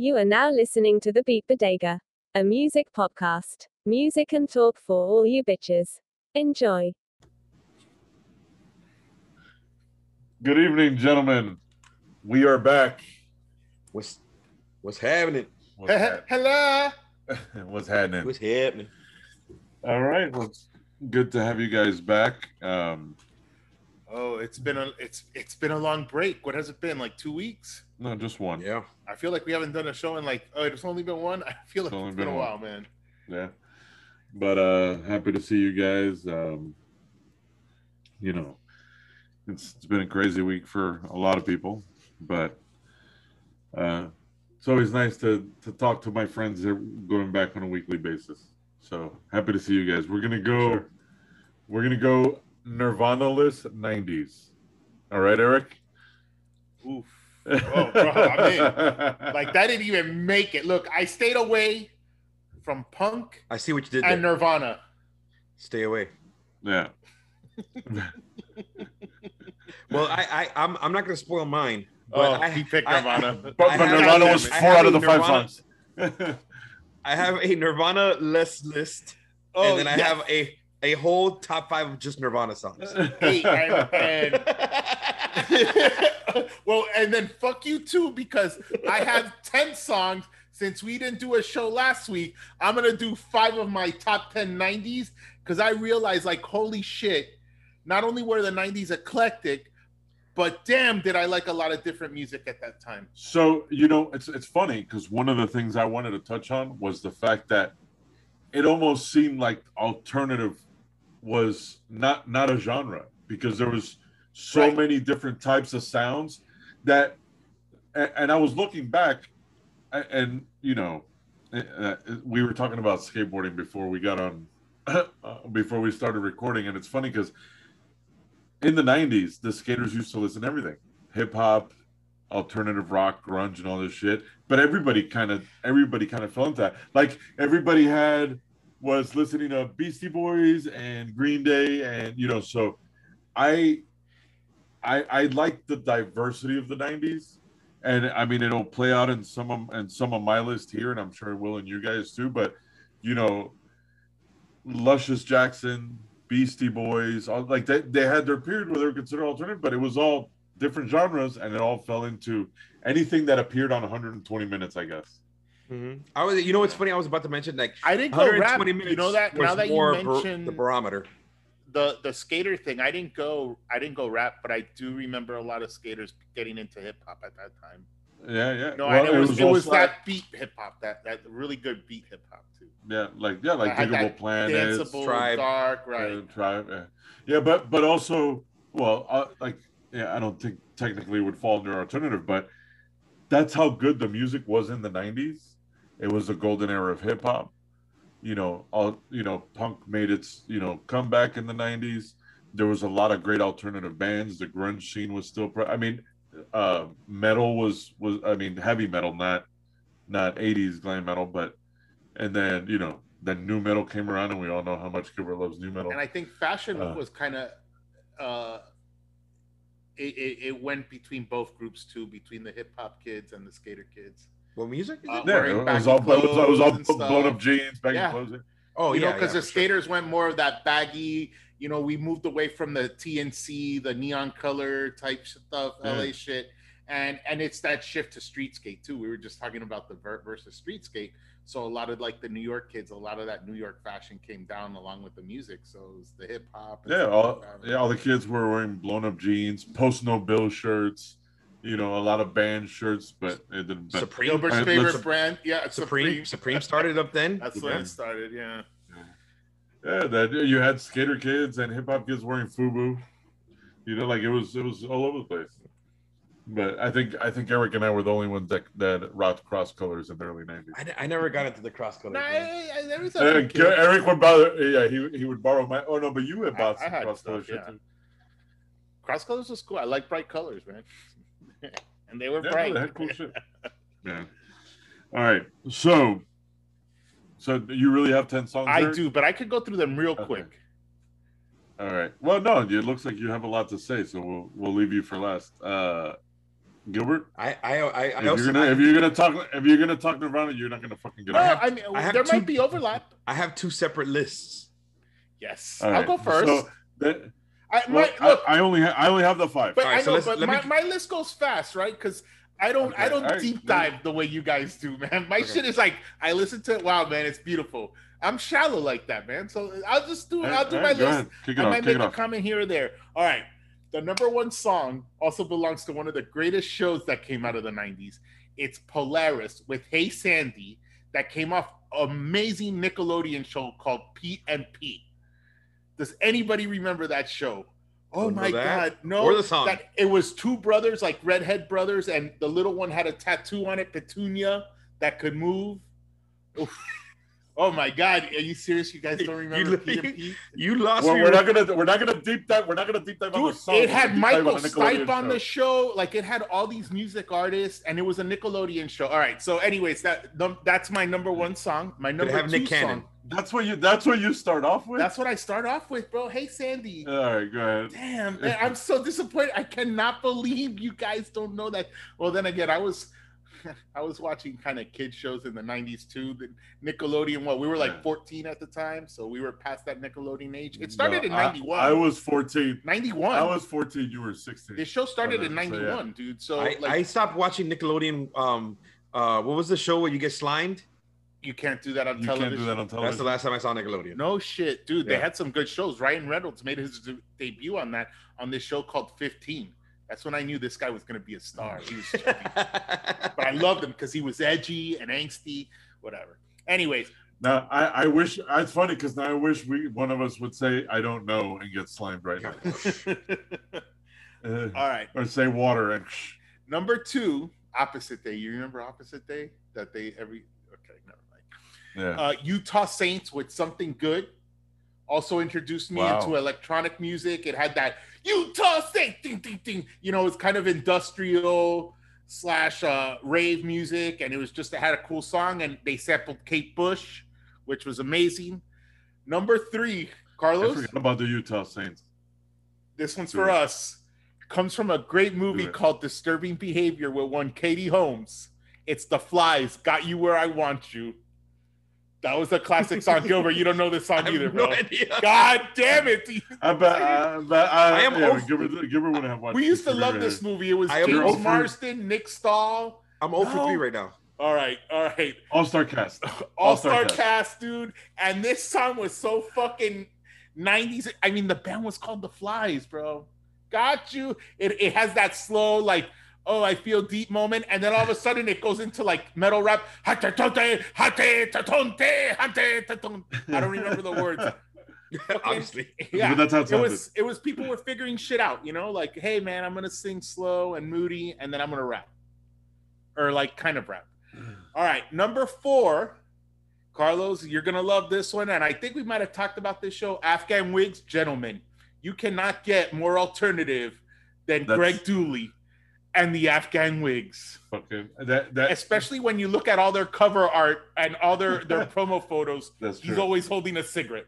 You are now listening to the Beat Bodega, a music podcast. Music and talk for all you bitches. Enjoy. Good evening, gentlemen. We are back. What's what's happening? What's, hap- Hello. what's happening? What's happening? All right. Well, good to have you guys back. Um, Oh, it's been a it's it's been a long break. What has it been? Like two weeks? no, just one. Yeah. I feel like we haven't done a show in like oh, it's only been one. I feel like It's it's been, been a one. while, man. Yeah. But uh happy to see you guys. Um, you know, it's it's been a crazy week for a lot of people, but uh it's always nice to to talk to my friends they're going back on a weekly basis. So happy to see you guys. We're gonna go Sure. we're gonna go Nirvana list 90s. All right, Eric? Oof. Oh, bro, I'm in. Like that didn't even make it. Look, I stayed away from punk I see what you did and there. Nirvana. Stay away. Yeah. Well, I, I I'm I'm not gonna spoil mine, but oh, I he picked I- Nirvana. But, but Nirvana was four out of a the five songs. I have a Nirvana less list, oh, and then I yes. have a a whole top five of just Nirvana songs. Hey, and- and- well, and then fuck you too, because I have 10 songs. Since we didn't do a show last week, I'm gonna do five of my top 10 90s because I realized, like, holy shit, not only were the 90s eclectic, but damn, did I like a lot of different music at that time. So you know, it's it's funny because one of the things I wanted to touch on was the fact that it almost seemed like alternative was not not a genre because there was so Right. many different types of sounds that, and, and I was looking back, and you know, uh, we were talking about skateboarding before we got on, uh, before we started recording, and it's funny because in the '90s, the skaters used to listen to everything, hip hop, alternative rock, grunge, and all this shit. But everybody kind of everybody kind of fell into that. Like everybody had was listening to Beastie Boys and Green Day, and you know, so I I I like the diversity of the '90s, and I mean it'll play out in some of and some of my list here, and I'm sure it will in you guys too. But you know, Luscious Jackson, Beastie Boys, all, like they, they had their period where they were considered alternative, but it was all different genres and it all fell into anything that appeared on 120 minutes, I guess. Mhm. I was, you know, what's funny? I was about to mention like I didn't go rap. 120 minutes. You know that now that you more bar- mentioned the barometer. the the skater thing, I didn't go. I didn't go rap, but I do remember a lot of skaters getting into hip hop at that time. Yeah, yeah. No, Well, and it was it was, also- that beat hip hop, that that really good beat hip hop too. yeah, like yeah, like I had Diggable that Planets, Danceable, Tribe. dark, uh, right? Tribe, yeah. yeah, but but also, well, uh, like yeah, I don't think technically it would fall under alternative, but that's how good the music was in the 90s. It was the golden era of hip hop. You know, all you know, punk made its you know comeback in the 90s. There was a lot of great alternative bands. The grunge scene was still. Pre- I mean, uh, metal was was. I mean, heavy metal, not not 80s glam metal, but and then you know, then new metal came around, and we all know how much Gilbert loves new metal. And I think fashion Uh. was kind of uh, it, it, it went between both groups too, between the hip hop kids and the skater kids. What music? Is Uh, it? Yeah, it was all, it was, it was all blown stuff. up jeans, baggy Yeah. clothes. oh, you yeah, know, because yeah, the for sure. skaters went more of that baggy. You know, we moved away from the TNC, the neon color type stuff, Yeah. LA shit, and and it's that shift to street skate too. We were just talking about the vert versus street skate. So a lot of like the New York kids, a lot of that New York fashion came down along with the music. So it was the hip hop. Yeah, all, like yeah, all the kids were wearing blown up jeans, post no bill shirts, you know, a lot of band shirts, but it didn't. But, Supreme. Gilbert's Alright, favorite let's- brand, yeah, Supreme. Supreme. Supreme started up then. That's Yeah. when it started. Yeah. yeah, that you had skater kids and hip hop kids wearing FUBU. You know, like it was it was all over the place. But I think I think Eric and I were the only ones that that rocked cross colors in the early nineties. I, I never got into the cross color. Nah, thing. I- I- there was Uh, other kids. Eric would bother, yeah, he he would borrow my. Oh no, but you had I- bought I some had cross color yeah. Cross colors was cool. I like bright colors, man. and they were Yeah, bright. they had cool shit. Yeah. All right. So, so you really have ten songs? I Eric? do, but I could go through them real Okay. quick. All right. Well, no, it looks like you have a lot to say, so we'll we'll leave you for last. Uh, Gilbert. I I I, I If also you're gonna if you're gonna talk if you're gonna talk Nirvana, you're not gonna fucking get No, it. have- I mean I have there two- might be overlap. I have two separate lists. Yes, All I'll go first. So, that, I, well, my, look, I, I only ha- I only have the five. but All right, I know, let's- but let my, me- my list goes fast, right? Because I don't I don't all right, deep let me- dive the way you guys do, man. My Okay. shit is like I listen to it. Wow, man, it's beautiful. I'm shallow like that, man. So I'll just do All right, I'll do all my list. Kick it I off. might Kick make it a off. comment here or there. All right. The number one song also belongs to one of the greatest shows that came out of the 90s. It's Polaris with Hey Sandy that came off amazing Nickelodeon show called Pete and Pete. Does anybody remember that show? Oh Don't my that. god, no. Or the song. That it was two brothers, like redhead brothers, and the little one had a tattoo on it, Petunia, that could move. Oof. Oh my god, are you serious? You guys don't remember You- Pete? You lost Well, me. we're not gonna we're not gonna deep dive. We're not gonna deep dive on the song. it had gonna deep dive Michael on the Nickelodeon Stipe on the show. show. Like it had all these music artists, and it was a Nickelodeon show. All right. So, anyways, that that's my number one song. My Did it number have two Nick Cannon? song. That's what you. That's what you start off with. That's what I start off with, bro. Hey, Sandy. All right, go ahead. Damn, man, I'm so disappointed. I cannot believe you guys don't know that. Well, then again, I was, I was watching kind of kid shows in the '90s too. The Nickelodeon. Well, we were like Yeah. 14 at the time, so we were past that Nickelodeon age. It started No, in '91. I, was 14. 91. I was 14. You were 16. This show started in so, yeah. '91, dude. So I, like, I stopped watching Nickelodeon. Um, uh, what was the show where you get slimed? You can't do that on You television. can't do that on That's the last time I saw Nickelodeon. No shit, dude. They had some good shows. Ryan Reynolds made his de- debut on that on this show called 15. That's when I knew this guy was going to be a star. He was, chubby. but I loved him because he was edgy and angsty, whatever. Anyways, Now I, I wish it's funny because now I wish we one of us would say I don't know and get slimed right now, Uh, all right. or say water and Number two, Opposite Day. You remember Opposite Day? That they every okay, never mind. Yeah. uh, Utah Saints with something good. Also introduced me Wow. into electronic music. It had that Utah Saints, ding, ding, ding. You know, it's kind of industrial slash uh, rave music, and it was just it had a cool song. And they sampled Kate Bush, which was amazing. Number three, Carlos. forgot about the Utah Saints. This one's Do for it. us. Comes from a great movie called Disturbing Behavior with one Katie Holmes. It's The Flies, Got You Where I Want You. That was a classic song. Gilbert, you don't know this I song have either, no bro. idea. God damn it. I bet. I, bet I, I am yeah, old- Gilbert, Gilbert wouldn't have watched. We used to love movie. this movie. It was I am James over- Marsden, Nick Stahl. I'm 0 for No. 3 right now. All right, all right. All Star cast. All All-star star cast. cast, dude. And this song was so fucking 90s. I mean, the band was called The Flies, bro. Got you. It, it has that slow, like, oh, I feel deep moment. And then all of a sudden it goes into like metal rap. I don't remember the words. Obviously. Yeah. But that's how it It sounded. was it was people were figuring shit out, you know, like, hey man, I'm gonna sing slow and moody, and then I'm gonna rap. Or like kind of rap. All right, number four, Carlos, you're gonna love this one, and I think we might have talked about this show. Afghan Whigs, gentlemen, you cannot get more alternative than That's- Greg Dulli and the Afghan Whigs. Fucking that that. Especially when you look at all their cover art and all their their promo photos. That's He's true. always holding a cigarette.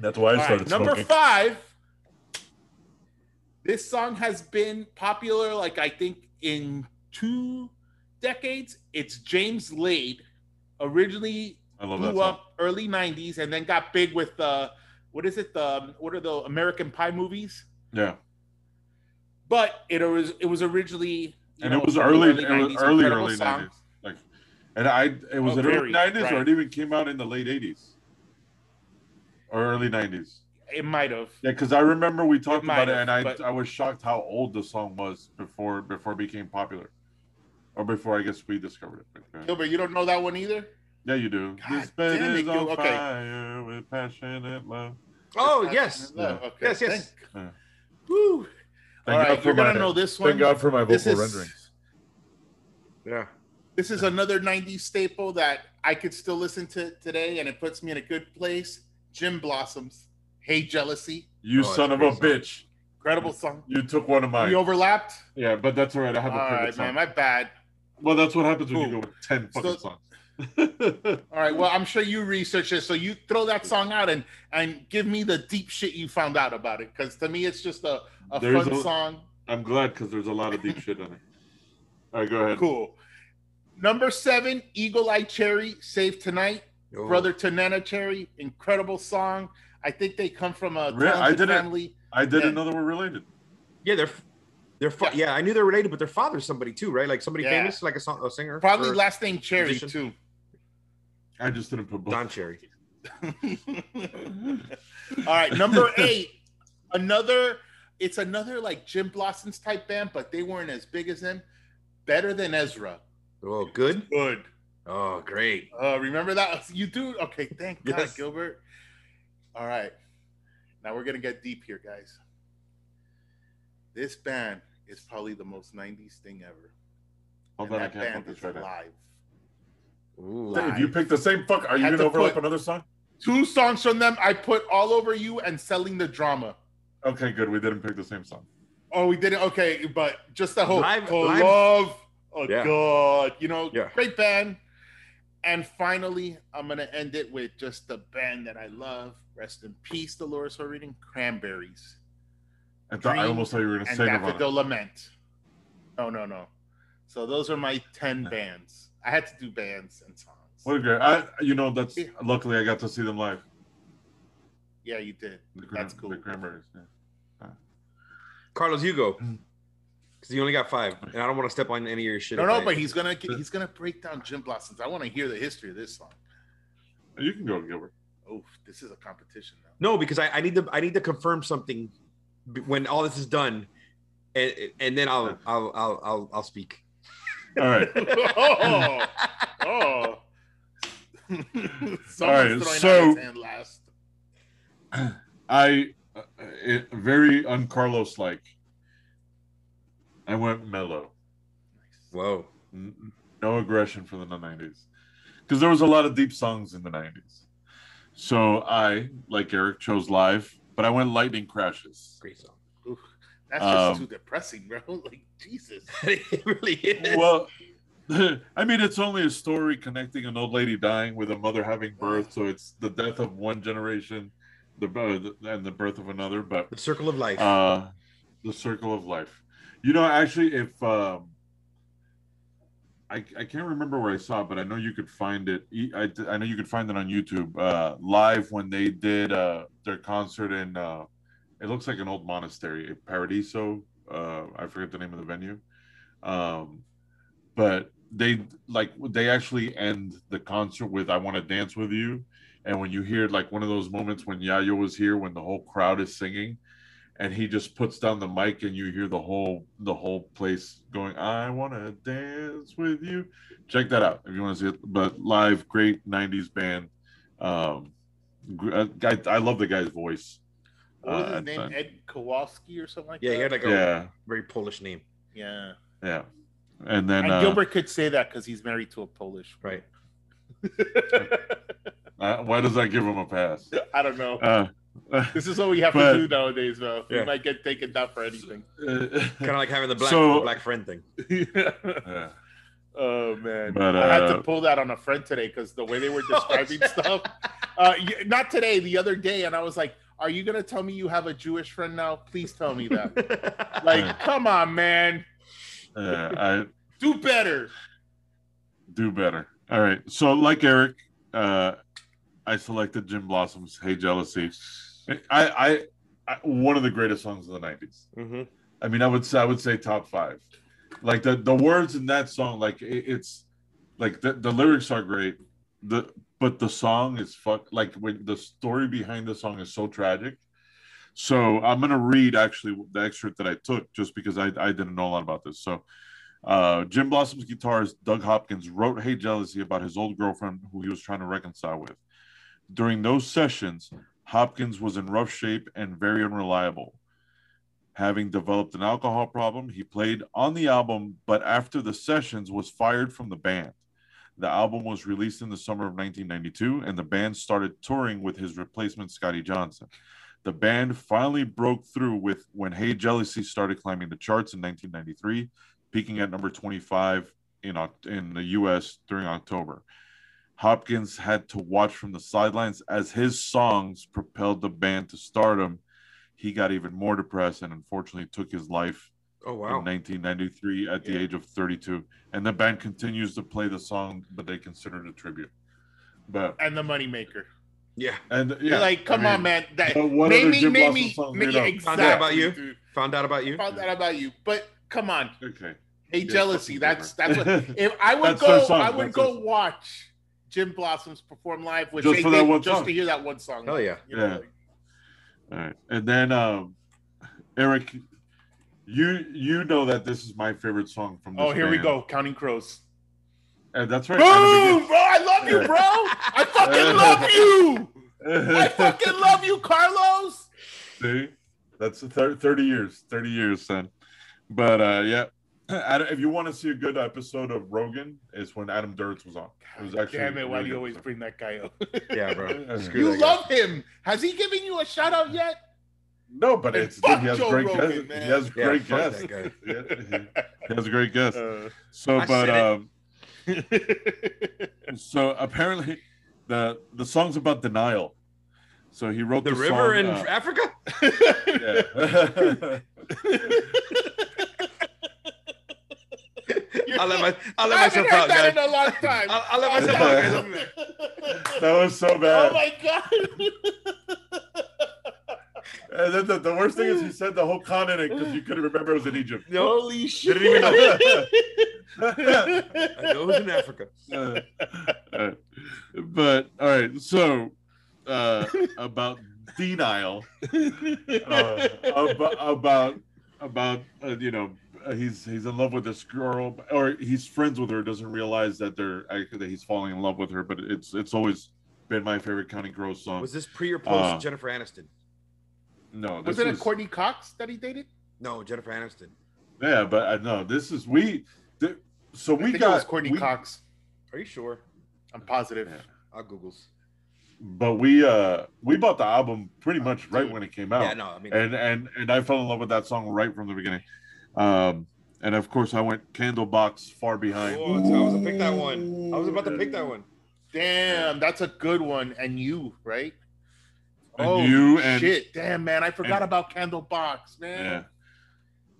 That's why I All right, started number smoking. five. This song has been popular, like I think in two decades. It's James Laid, originally I love that blew song. up early '90s and then got big with the what is it? The um, what are the American Pie movies? Yeah, But it was it was originally and know, it was the early, 90s, early, early nineties. Like, and I, it was Oh, in early very, nineties, or it even came out in the late eighties, or early nineties. It might have. Yeah, because I remember we talked might about it, and I, but- I was shocked how old the song was before, before it became popular, or before I guess we discovered it. But, uh, Gilbert, you don't know that one either. yeah, you do. God this bed it, is on okay. fire with passionate love. Oh, yes. Love, Yeah. Okay. Yes, yes. Yeah. Woo. Thank All God right, for you're gonna my- know this one. Thank God for my This vocal is- renderings. Yeah. This is another 90s staple that I could still listen to today, and it puts me in a good place. Gin Blossoms, Hey Jealousy. You Oh, son of a a song. bitch! Incredible song. You took one of mine. We overlapped. yeah, but that's all right. I have All a favorite right, song. man, my bad. Well, that's what happens when you go with ten fucking So- songs. All right, well, I'm sure you researched it, so you throw that song out and and give me the deep shit you found out about it, because to me it's just a, a There's fun a- song. I'm glad because there's a lot of deep shit in it. All right, go ahead. Cool. Number seven, Eagle Eye Cherry, Save Tonight. Oh. Brother to Neneh Cherry, incredible song. I think they come from a Re- I didn't- family. I didn't Yeah. know they were related. Yeah, they're they're fa- yeah. I knew they're related, but their father's somebody too, right? Like somebody Yeah. famous, like a, song, a singer. Probably or last name Cherry musician. too. I just didn't put both. Don Cherry. All right, number eight, another. It's another like Gin Blossom's type band, but they weren't as big as them. Better than Ezra. Oh, good. Good. Oh, great. Uh, remember that? You do? Okay, thank God, Yes. Gilbert. All right. Now we're going to get deep here, guys. This band is probably the most 90s thing ever. Hold and on, I that can't band put this is right now. Live. Ooh. Live. If you pick the same fuck, are you gonna to overlap another song? Two songs from them I put All Over You and Selling the Drama. Okay, good. We didn't pick the same song. Oh, we didn't. Okay, but just the whole Live- oh, live- love. Oh, Yeah. God. You know, Yeah. great band. And finally, I'm going to end it with just the band that I love. Rest in peace, Dolores O'Riordan, Cranberries. I thought I almost thought you were gonna and say Daffodil Nirvana. Lament. Oh no, no. So those are my 10 bands. I had to do bands and songs. What a great! I, you know, that's Yeah. luckily I got to see them live. Yeah, you did. The, That's cool. The Cranberries. Yeah. Carlos, you go. Mm. Because you only got five, and I don't want to step on any of your shit. No, no, I- but he's gonna he's gonna break down Gin Blossoms. I want to hear the history of this song. You can go, Gilbert. Oh, this is a competition now. no, because I, I need to I need to confirm something when all this is done, and and then I'll I'll I'll I'll, I'll speak. All right. oh, oh. Someone's right, so- out last. I uh, it, very un-Carlos like. I went mellow. Whoa. N- No aggression for the '90s, because there was a lot of deep songs in the '90s. So I, like Eric, chose live, but I went lightning crashes. Great song. Oof, that's just Um, too depressing, bro. Like Jesus. it really is. Well, I mean, it's only a story connecting an old lady dying with a mother having birth, so it's the death of one generation, the uh, and the birth of another. But the circle of life. uh, the circle of life. You know, actually, if um, I I can't remember where I saw it, but I know you could find it. I I know you could find it on YouTube uh, live when they did uh, their concert in. Uh, it looks like an old monastery, Paradiso. Uh, I forget the name of the venue, um, but they like they actually end the concert with "I Want to Dance with You," and when you hear like one of those moments when Yayo was here, when the whole crowd is singing, and he just puts down the mic and you hear the whole the whole place going i want to dance with you. Check that out if you want to see it. But live great 90s band. Um uh, i love the guy's voice What was Uh, his name? Ed Kowalski or something like yeah, that. Yeah, he had like a yeah very Polish name. yeah. yeah and then And uh, Gilbert could say that because he's married to a Polish. Right. uh, why does that give him a pass I don't know. uh, this is what we have but- to do nowadays, bro. We Yeah. might get taken down for anything. Kind of like having the black So- black friend thing. yeah. oh man, But, I had to uh, pull that on a friend today because the way they were describing stuff. Uh, not today, the other day, and I was like, "Are you gonna tell me you have a Jewish friend now? Please tell me that." like, come on, man, Uh, i do better. do better. All right. So, like Eric, uh, I selected Gin Blossom's "Hey Jealousy." I, I, I, one of the greatest songs of the '90s. hmm I mean, I would say I would say top five. Like the the words in that song, like it, it's like the, the lyrics are great. The but the song is fuck. Like when the story behind the song is so tragic. So I'm gonna read actually the excerpt that I took just because I I didn't know a lot about this. So. Uh, Gin Blossom's guitarist Doug Hopkins wrote "Hey Jealousy" about his old girlfriend who he was trying to reconcile with. During those sessions, Hopkins was in rough shape and very unreliable. Having developed an alcohol problem, he played on the album, but after the sessions was fired from the band. The album was released in the summer of 1992, and the band started touring with his replacement, Scotty Johnson. The band finally broke through with when Hey Jealousy started climbing the charts in 1993, peaking at number 25 in, in the US during October. Hopkins had to watch from the sidelines as his songs propelled the band to stardom. He got even more depressed and unfortunately took his life Oh in wow. 1993 at the Yeah. age of 32, and the band continues to play the song, but they consider it a tribute. But And the moneymaker. Yeah. and yeah, like, come I on, man. That but what made other me, made me, made do you? Found out about you? dude. Found out about you. Found that about you. But come on. Okay. Hey, Yeah, jealousy. That's that's what. If I would That's go, I would that's go their- watch Gin Blossoms perform live with Just Jay for that Dave one just song. to hear that one song. Hell yeah. You know, Yeah. like- All right, and then um, Eric, you you know that this is my favorite song from. This oh, here we go. Counting Crows. And that's right. Boom, bro! I love you, bro. I fucking love you. I fucking love you, Carlos. See, that's thir- thirty years. Thirty years, son. But uh, yeah, if you want to see a good episode of Rogan, is when Adam Duritz was on. It was actually Damn it! a Why do you always bring that guy up? Yeah, bro. Screw you that guy. love him. Has he given you a shout out yet? No, but it's fuck he has Joe great Rogan, guests. man. He has Yeah, great fuck guests. that guy. Yeah, he has a great guest. Uh, So, I but um, so apparently, the the song's about denial. So he wrote The the, river song, in uh, Africa? yeah. I'll let my I'll let haven't myself out, that in a long time. I'll, I'll let myself out, guys. that was so bad. Oh my god! And then the, the worst thing is he said the whole continent because you couldn't remember it was in Egypt. No, Holy shit! didn't even know. I know it was in Africa. uh, but all right, so uh, about denial, uh, about about, about uh, you know uh, he's he's in love with this girl or he's friends with her doesn't realize that they're actually that he's falling in love with her but it's it's always been my favorite counting crows song Was this pre or post Uh, Jennifer Aniston? No Was this it a Courteney Cox that he dated? No, Jennifer Aniston. yeah but i know this is we th- so I we think got it was Courteney we- Cox. Are you sure? I'm positive. Yeah. I'll Google's. but we uh we bought the album pretty much right when it came out Yeah, no, I mean, and and and I fell in love with that song right from the beginning. Um, and of course, I went Candlebox Far Behind. Oh, I was gonna pick that one. I was about to pick that one. Damn, that's a good one. And you, right? Oh you and shit! Damn, man, I forgot and- about Candlebox, man. yeah.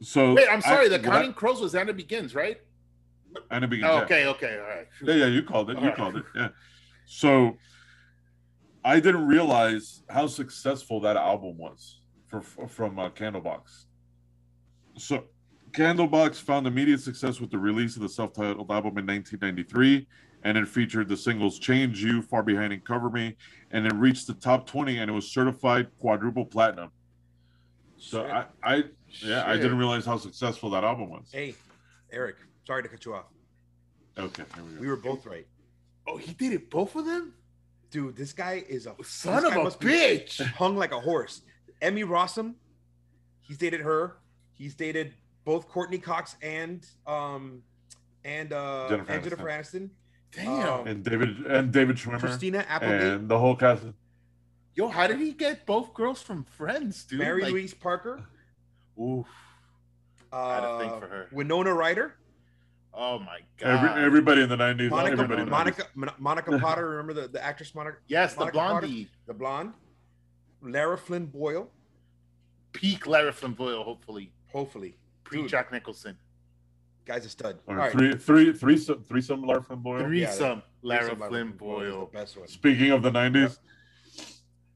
So Wait, I'm sorry. I- the when I- Counting Crows was Anna Begins, right? and it begins. Oh, yeah. okay, okay, all right. Yeah, yeah, you called it. You Alright. called it. Yeah. So I didn't realize how successful that album was for from uh, Candlebox. So Candlebox found immediate success with the release of the self-titled album in 1993, and it featured the singles "Change You," "Far Behind," and "Cover Me," and it reached the top 20, and it was certified quadruple platinum. So Shit. I, I, yeah, I didn't realize how successful that album was. Hey, Eric, sorry to cut you off. Okay, here we go. We were both right. Oh, he did it, both of them. Dude, this guy is a Son of a bitch. hung like a horse. Emmy Rossum, he's dated her. He's dated both Courteney Cox and um and uh Jennifer and Jennifer Aniston. Damn. Um, and David and David Schwimmer Christina Applegate, and the whole cast. Yo, how did he get both girls from Friends, dude? Mary Like, Louise Parker, Oof. uh, had a thing for her. Winona Ryder, Oh my god. Every, everybody in the nineties. Monica everybody in the 90s. Monica Monica Potter. Remember the, the actress Monica yes, the Monica Potter? the blonde, Lara Flynn Boyle. Peak Lara Flynn Boyle, hopefully. Hopefully, Pre Jack Nicholson. Guy's a stud. Or All right. three, three, three, some, three, some Larfin Boyle. Threesome. Lara Threesome, Flynn Boyle Boyle. best one. Speaking of the nineties,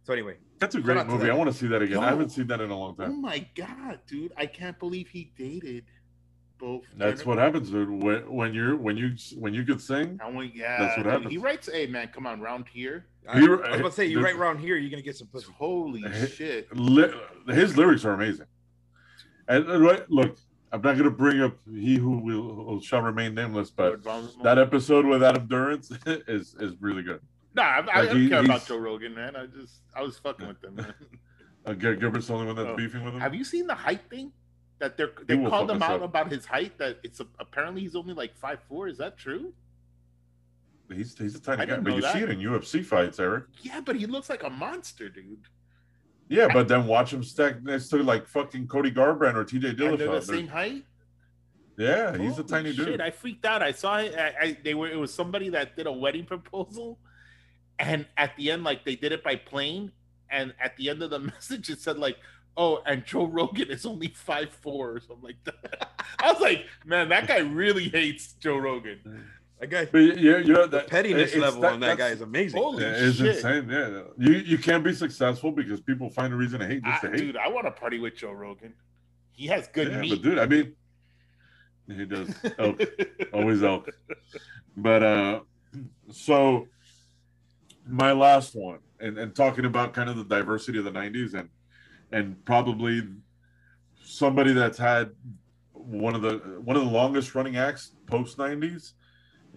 So anyway, that's a great movie. I want to see that again. Yo. I haven't seen that in a long time. Oh my god, dude! I can't believe he dated both. That's what happens, dude. When, when you're when you when you could sing, I want, yeah, That's what dude. happens. He writes, "Hey man, come on, round here." I, He- I was about to say, you the- right around here, you're gonna get some pussy. Holy Hey. shit! li- his lyrics are amazing. And uh, right, look, I'm not gonna bring up he who will, will shall remain nameless, but that episode with Adam Duritz is is really good. Nah, I, I don't he- care about Joe Rogan, man. I just, I was fucking with them. Man. Uh, Gilbert's the only one that's Oh. beefing with him. Have you seen the height thing? That they're they called him out up. about his height. That it's a, apparently he's only like five four. Is that true? He's he's a tiny guy, but you that. see it in UFC fights, Eric. Yeah, but he looks like a monster, dude. Yeah, but then watch him stack next to like fucking Cody Garbrandt or TJ And they're the same height. Yeah, he's a tiny shit, dude. I freaked out. I saw it. I, I, they were. It was somebody that did a wedding proposal, and at the end, like they did it by plane. And at the end of the message, it said like, oh, and Joe Rogan is only five four or something like that. I was like, man, that guy really hates Joe Rogan. Mm. That guy, But you, you know the that pettiness it's level on that guy is amazing. Holy Yeah, it's shit. insane. Yeah, you you can't be successful because people find a reason to hate just I- to hate. dude, I want to party with Joe Rogan. He has good yeah, but meat. dude, I mean, he does elk, always elk. But uh, so my last one, and and talking about kind of the diversity of the '90s, and and probably somebody that's had one of the one of the longest running acts post '90s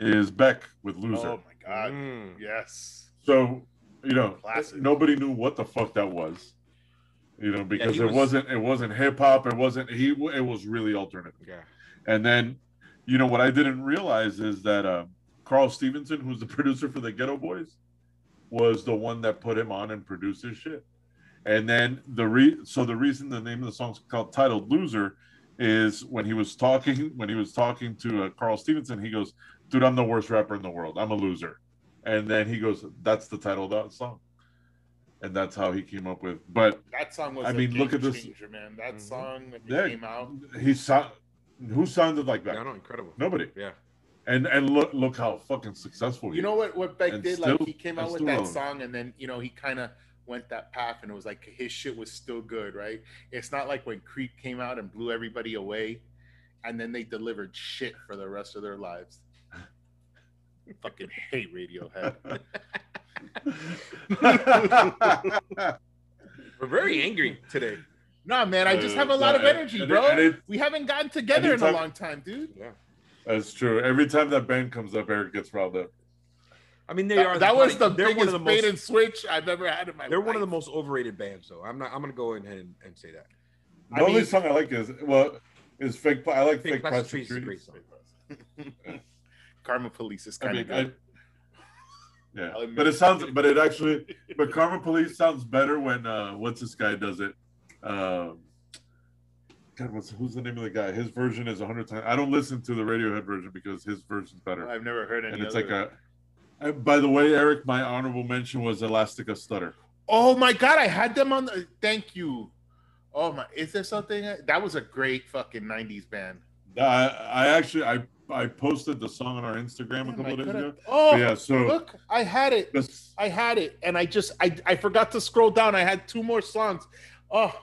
is Beck with Loser. Oh my god, Mm. yes. So, you know, Classic. nobody knew what the fuck that was. You know, because he it was- wasn't it wasn't hip hop, it wasn't he it was really alternative. Yeah. And then, you know, what I didn't realize is that uh, Karl Stephenson, who's the producer for the Geto Boys, was the one that put him on and produced his shit. And then the re so the reason the name of the song's called titled Loser is when he was talking when he was talking to uh, Karl Stephenson, he goes, "Dude, I'm the worst rapper in the world. I'm a loser." And then he goes, "That's the title of that song." And that's how he came up with. But That song was I mean, look game at this- changer, man. That Mhm. song that Yeah. came out. he sound who sounded like that? Yeah, no, incredible. Nobody. Yeah. And and look look how fucking successful he You know what? What Beck And did, like he came out with that relevant. song, and then you know he kind of went that path, and it was like his shit was still good, right? It's not like when Creep came out and blew everybody away, and then they delivered shit for the rest of their lives. Fucking hate Radiohead. We're very angry today. Nah, man, I just have a lot of Uh, energy, and it- bro. and it- we haven't gotten together in a long time, dude. Yeah. That's true. Every time that band comes up, Eric gets riled up. I mean, they are. That, that was the probably- they're biggest one of the bait most. and switch I've ever had in my life. They're life. one of the most overrated bands, though. I'm not. I'm gonna go ahead and, and say that. The I only mean- song I like is well is fake. I like Fake fake, Plastic plastic, Trees is a trees. Karma Police is I kind mean, of good. yeah, I'll admit but it sounds, but it actually, but Karma Police sounds better when uh what's this guy does it. Um, God, what's who's the name of the guy? His version is a hundred times. I don't listen to the Radiohead version because his version's better, I've never heard any and it's other. like a. By the way, Eric, my honorable mention was Elastica Stutter. Oh my god, I had them on the. Thank you. Oh my, is there something that was a great fucking '90s band? I, I actually I I posted the song on our Instagram a couple of days ago. Oh, But yeah, so look, I had it. this, I had it, and I just I I forgot to scroll down. I had two more songs. Oh,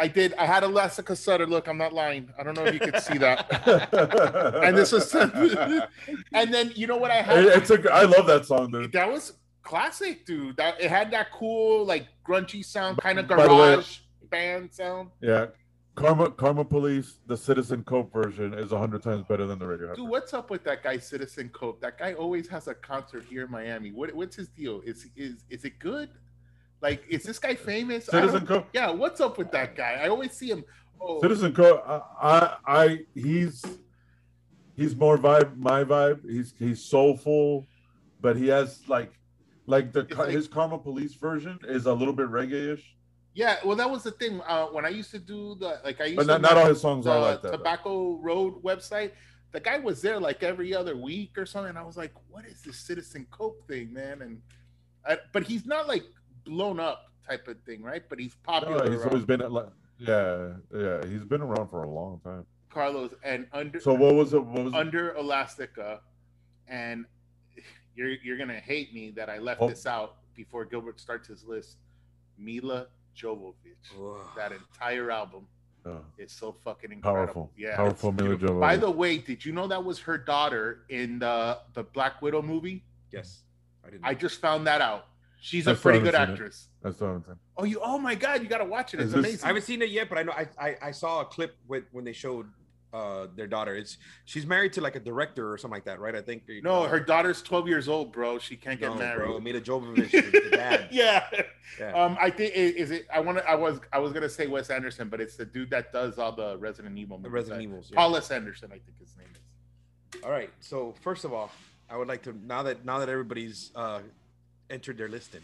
I did. I had a Elastica Sutter. Look, I'm not lying. I don't know if you could see that. and this was, and then you know what I had? It's a I love that song, dude. that was classic, dude. That it had that cool, like grungy sound, kind of the way- garage band sound. Yeah. Karma Karma Police, the Citizen Cope version is a hundred times better than the Radiohead. Dude, what's up with that guy, Citizen Cope? That guy always has a concert here in Miami. What what's his deal? Is is is it good? Like, is this guy famous? Citizen Cope. Yeah, what's up with that guy? I always see him. Oh, Citizen Cope. I, I I he's he's more vibe my vibe. He's he's soulful, but he has like like the like- his Karma Police version is a little bit reggae-ish, yeah. Well, that was the thing. Uh, when I used to do the like, I used but to not, not all his songs the are like that. though. Tobacco Road website. The guy was there like every other week or something. I was like, "What is this Citizen Cope thing, man?" And I, but he's not like blown up type of thing, right? But he's popular. No, he's around always been at, like yeah yeah he's been around for a long time. Carlos and under So what was it? What was it? under Elastica, and you're you're gonna hate me that I left Oh. this out before Gilbert starts his list. Milla Jovovich, Ugh. that entire album Oh, is so fucking incredible. powerful, Yeah. powerful Milla. Jovovich. By the way, did you know that was her daughter in the the Black Widow movie? Yes. I didn't. I just found that out. She's I a still pretty good seen it. actress. That's what I'm saying. Oh, you! Oh my God, you got to watch it. It's this- amazing. I haven't seen it yet, but I know I, I, I saw a clip with when they showed uh their daughter. It's she's married to like a director or something like that, right? I think. no, her daughter's 12 years old, bro. She can't get no, married. bro. Milla Jovovich, the, the dad. yeah. Yeah. Um, I think is it. I want to. I was. I was gonna say Wes Anderson, but it's the dude that does all the Resident Evil the movies. Resident Uh, Evils. yeah. Paul S. Anderson, I think his name is. All right. So first of all, I would like to now that now that everybody's uh entered their listing,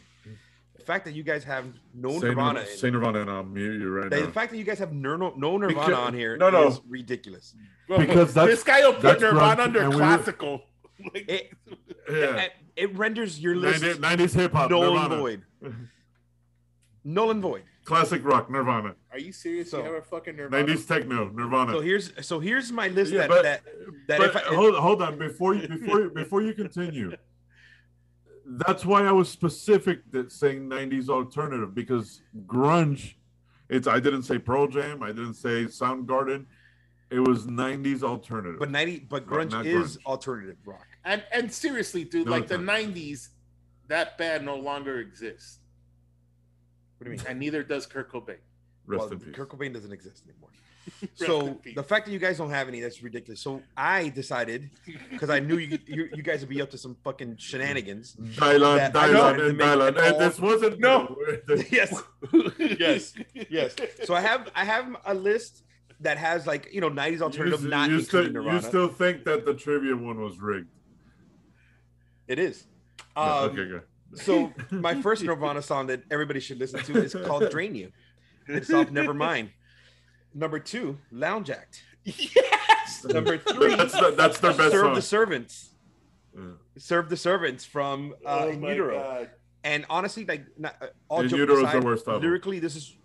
the fact that you guys have no Say Nirvana, Nirvana, say Nirvana, and I'll mute you right the now. fact that you guys have no no, no Nirvana Because- on here no, no. is ridiculous. Because that's- this guy will put Nirvana under and we classical. Like, It, Yeah. it, it renders your list 90s hip hop. null and Nirvana. void. null and void. classic rock, Nirvana. Are you serious? So- you have a fucking Nirvana? 90s techno, Nirvana. So here's so here's my list Yeah, that, but- that that but if I, hold, hold on before you before you, before you continue. That's why I was specific that saying 90s alternative because grunge. It's I didn't say Pearl Jam. I didn't say Soundgarden. It was 90s alternative. but ninety but grunge not is grunge. alternative rock. And and seriously, dude, No, like the not. '90s, that band no longer exists, What do you mean? and neither does Kurt Cobain. Rest well, in peace. Kurt Cobain doesn't exist anymore. Rest so the fact that you guys don't have any, that's ridiculous. So I decided because I knew you, you you guys would be up to some fucking shenanigans. Dylan, that I Dylan, and Dylan. an And this wasn't No. yes, yes, yes. So So I have I have a list that has like you know '90s You, alternative, not you still, including you still think that the trivia one was rigged? It is. No, Um, okay, good. So my first Nirvana song that everybody should listen to is called "Drain You." It's off Nevermind. Number two, Lounge Act. yes. Number three, That's the, that's their best Serve song. the Servants. Yeah. Serve the Servants from uh, oh In Utero. God. And honestly, like not, uh, all In jokes Utero is the worst album. lyrically, this is.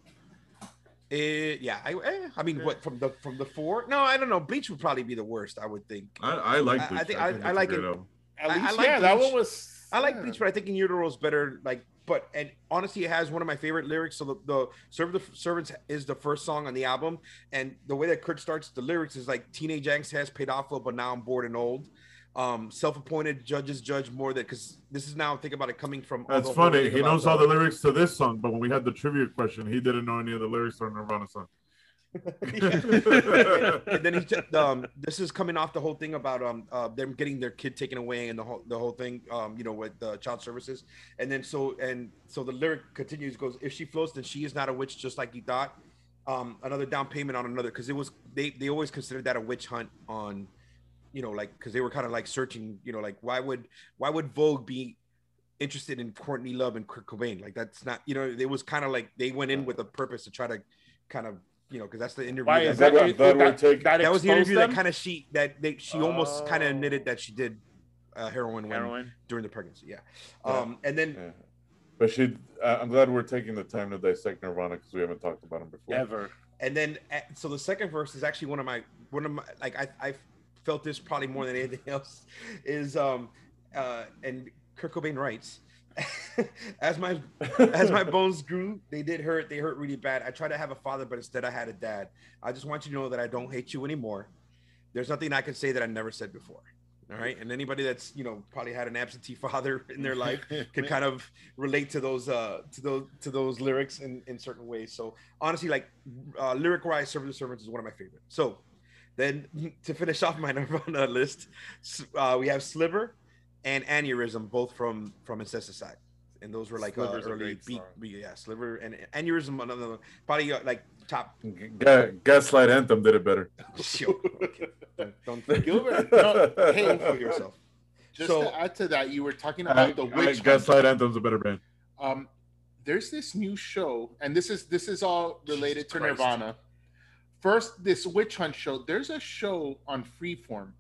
Eh, yeah, I, eh, I mean, what from the from the four? No, I don't know. Bleach would probably be the worst. I would think. I, I like I- I Bleach. think- I- I it's a like it. album. At I- I like yeah, that one was. I like yeah. Bleach, but I think In Utero is better. Like, but and honestly, it has one of my favorite lyrics. So the, the Serve the Servants is the first song on the album, and the way that Kurt starts the lyrics is like teenage angst has paid off, but now I'm bored and old. Um, self-appointed judges judge more that because this is now think about it coming from. That's funny. He knows all the lyrics to this song, but when we had the trivia question, he didn't know any of the lyrics to Nirvana song. and then he t- um this is coming off the whole thing about um uh them getting their kid taken away and the whole the whole thing um you know with the child services. And then so and so the lyric continues goes if she floats then she is not a witch just like you thought. Um another down payment on another because it was they they always considered that a witch hunt on you know like because they were kind of like searching you know like why would why would Vogue be interested in Courtney Love and Kurt Cobain? Like that's not you know it was kind of like they went in with a purpose to try to kind of you know because that's the interview Why that- is that that? what- that we're that that was the exposed interview that kind of she that they she almost kind of Oh. admitted that she did uh, heroin, when, during the pregnancy. Yeah. Yeah. Um, and then Yeah. But she, uh, I'm glad we're taking the time to dissect Nirvana because we haven't talked about him before. Ever. and then uh, so the second verse is actually one of my one of my like I I felt this probably more than anything else is um uh and Kurt Cobain writes. as my as my bones grew, they did hurt. They hurt really bad. I tried to have a father, but instead I had a dad. I just want you to know that I don't hate you anymore. There's nothing I can say that I never said before. All right. And anybody that's you know probably had an absentee father in their life can kind of relate to those uh to those to those lyrics in in certain ways. So honestly, like uh, lyric wise, "Serve the Servants" is one of my favorite. So then to finish off my Nirvana list, uh, we have Sliver and Aneurysm, both from from Incesticide. And those were like uh, Sliver's a early beat, song. beat- yeah, Sliver and Aneurysm, another probably uh, like top. Ga- Gaslight Anthem did it better. Yo, okay. Don't, don't, Gilbert, no, hey, don't fool yourself. Just So- to add to that, you were talking I, about the witch. hunt. Gaslight Anthem's a better band. um there's this new show and this is this is all related Jesus to Christ. nirvana first this witch hunt show there's a show on freeform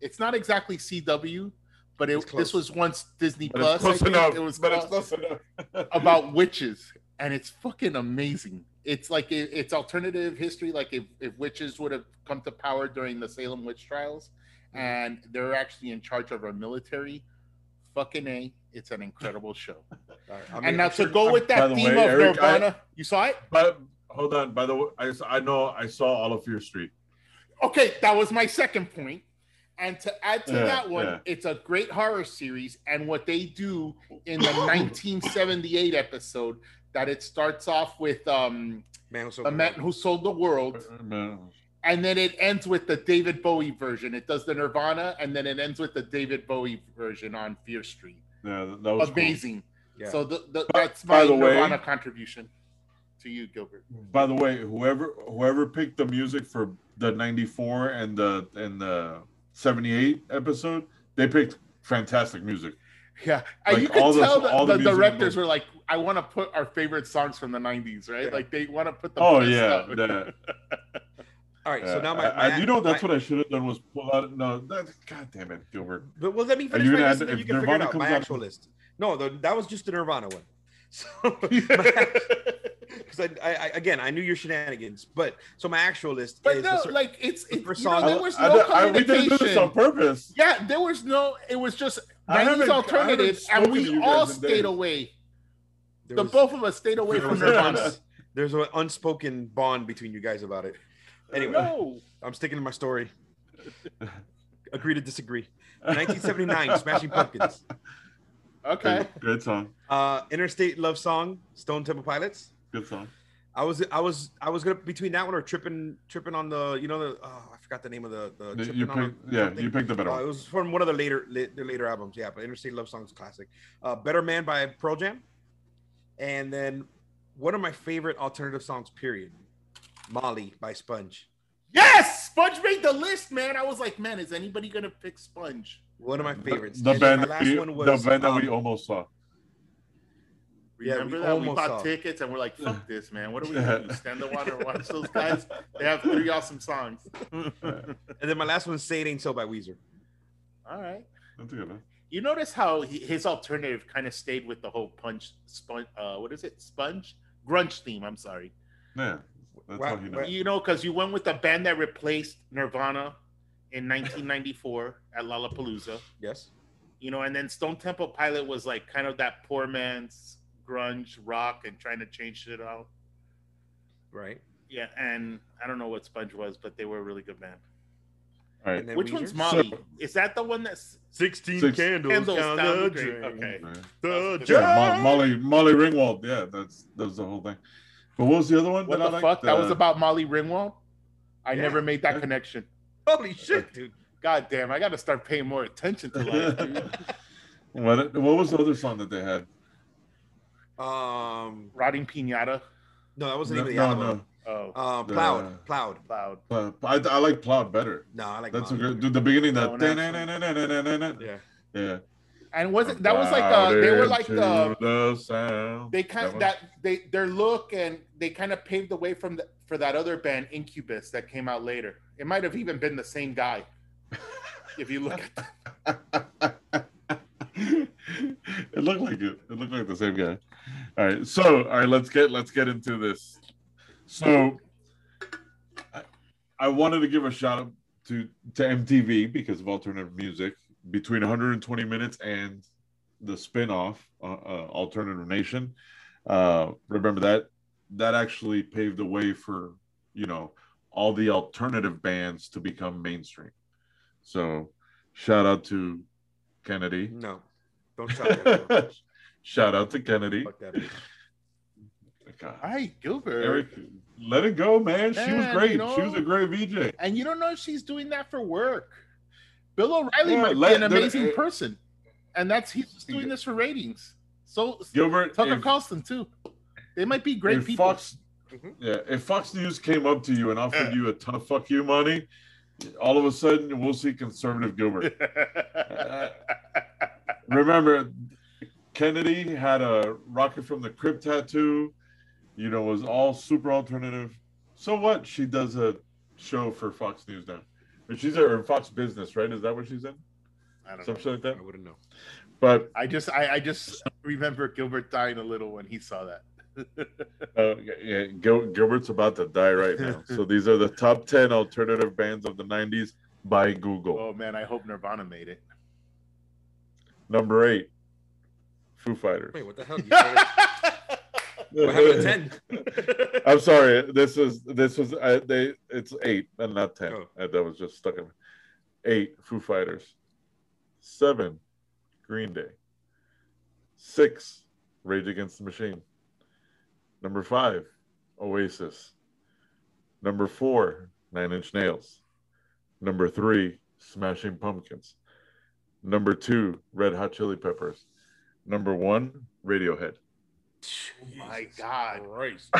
it's not exactly cw but it, this was once disney But plus close enough. it was but it's close- enough. about witches and it's fucking amazing it's like it, it's alternative history like if, if witches would have come to power during the salem witch trials Mm-hmm. and they're actually in charge of our military fucking a it's an incredible show right, I mean, and now to go with that theme way, of Eric, I- Nirvana, you saw it? But hold on. By the way, I, I know I saw all of your street. Okay, that was my second point. And to add to Yeah, that one, yeah. it's a great horror series. And what they do in the 1978 episode, that it starts off with um, man, so the man who sold the world, Man, and then it ends with the David Bowie version. It does the Nirvana, and then it ends with the David Bowie version on Fear Street. Yeah, that was cool. Amazing. Yeah. So the, the, that's my the way- Nirvana contribution to you, Gilbert. By the way, whoever whoever picked the music for the '94 and the and the '78 episode, they picked fantastic music. Yeah, Like, you can all the- tell the, all the the, directors were like, "I want to put our favorite songs from the '90s, right? Yeah. Like they want to put the Oh yeah, that- all right. So now my, I- I- you know that's my- what I should have done was pull out. No, that, God damn it, Gilbert. But well, let me Are finish you my gonna list, add- and then you can figure it out. My comes out- actual list. No, the, that was just the Nirvana one. So because I, I, I again I knew your shenanigans, but so my actual list But is no, the cer- like it's it, you know, there was no I- I- we didn't do this on purpose. Yeah, there was no. It was just I haven't- 90s I alternative, and we all stayed away. there The was- both of us stayed away from Nirvana. there's an unspoken bond between you guys about it. Anyway, no. I'm sticking to my story. Agree to disagree. 1979, Smashing Pumpkins. Okay. Good, good song. Uh, Interstate Love Song, Stone Temple Pilots. Good song. I was I was I was gonna between that one or tripping tripping on the you know the oh, I forgot the name of the the You tripping on yeah, something. you picked the better Uh, it was from one of the later la- the later albums, yeah. But Interstate Love Song is classic. Uh, Better Man by Pearl Jam, and then one of my favorite alternative songs, period. Molly by Sponge. Yes, Sponge made the list, man. I was like, man, is anybody gonna pick Sponge? One of my favorites. The And then band, my that last we, one was the band that we um, almost saw. Yeah, Remember we that we bought saw. tickets and we're like, fuck this, man. What are we gonna do? Stand the water and watch those guys? They have three awesome songs. and then my last one, "Say It Ain't So" by Weezer. All right. That's good one. You notice how he, his alternative kind of stayed with the whole punch sponge. Uh, what is it? Sponge grunge theme. I'm sorry. Yeah, that's Wow, how he wow. knows. You know, because you went with the band that replaced Nirvana in 1994 at Lollapalooza. Yes. You know, and then Stone Temple Pilot was like kind of that poor man's grunge rock and trying to change it out. Right. Yeah, and I don't know what Sponge was, but they were a really good band. All right. Which Weezer? one's Molly? So- is that the one that's Sixteen Six- candles, Candles down down the the drain. drain. Okay. Yeah. The Yeah. Mo- Molly Molly Ringwald. Yeah, that's that was the whole thing. But what was the other one? what that the I liked? fuck? That was about Molly Ringwald. I Yeah. never made that Yeah. connection. Holy shit, dude. God damn, I got to start paying more attention to life. What what was the other song that they had? Um, Rotting Pinata. no, that wasn't No, even the no, album. Oh, Uh, The- plowed, plowed. loud. Uh, I, I like Plowed better. No, I like That's a good. Dude, the beginning that. not Yeah. Yeah. And was it that was like uh they were like the the sound. they kind of one? that they their look and they kind of paved the way from the, for that other band Incubus that came out later. It might have even been the same guy. if you look at it looked like it. It looked like the same guy. All right. So, all right, let's get let's get into this. So, I, I wanted to give a shout out to to MTV because of alternative music between 120 minutes and the spin-off uh, uh, Alternative Nation. Uh, remember that that actually paved the way for you know all the alternative bands to become mainstream. So, shout out to Kennedy. No, don't shout out. Shout out to Kennedy. Fuck that. bitch. God. All right, Gilbert. Eric, let it go, man. she was great. you know- she was a great VJ. And you don't know if she's doing that for work. Bill O'Reilly Yeah, might let- be an amazing uh, person. And that's he's just doing this for ratings. So Gilbert, Tucker if, Carlson too. They might be great if people. Fox, Mhm. yeah, if Fox News came up to you and offered you a ton of fuck you money, all of a sudden we'll see conservative Gilbert. Remember, Kennedy had a rocket from the crypt tattoo. You know, was all super alternative. So what? She does a show for Fox News now. Or she's in Fox Business, right? Is that what she's in? I don't know. Something like that. I wouldn't know. But I just I, I just remember Gilbert dying a little when he saw that. Uh, yeah, Gil- Gilbert's about to die right now. So these are the top 10 alternative bands of the 90s by Google. oh man, I hope Nirvana made it. Number eight, Foo Fighters. Wait, what the hell? What happened to 10? I'm sorry. This is this was uh, they. It's eight and not ten. Oh. Uh, that was just stuck in. Eight Foo Fighters. Seven, Green Day. Six, Rage Against the Machine. Number five, Oasis. Number four, Nine Inch Nails. Number three, Smashing Pumpkins. Number two, Red Hot Chili Peppers. Number one, Radiohead. Oh my God. Christ.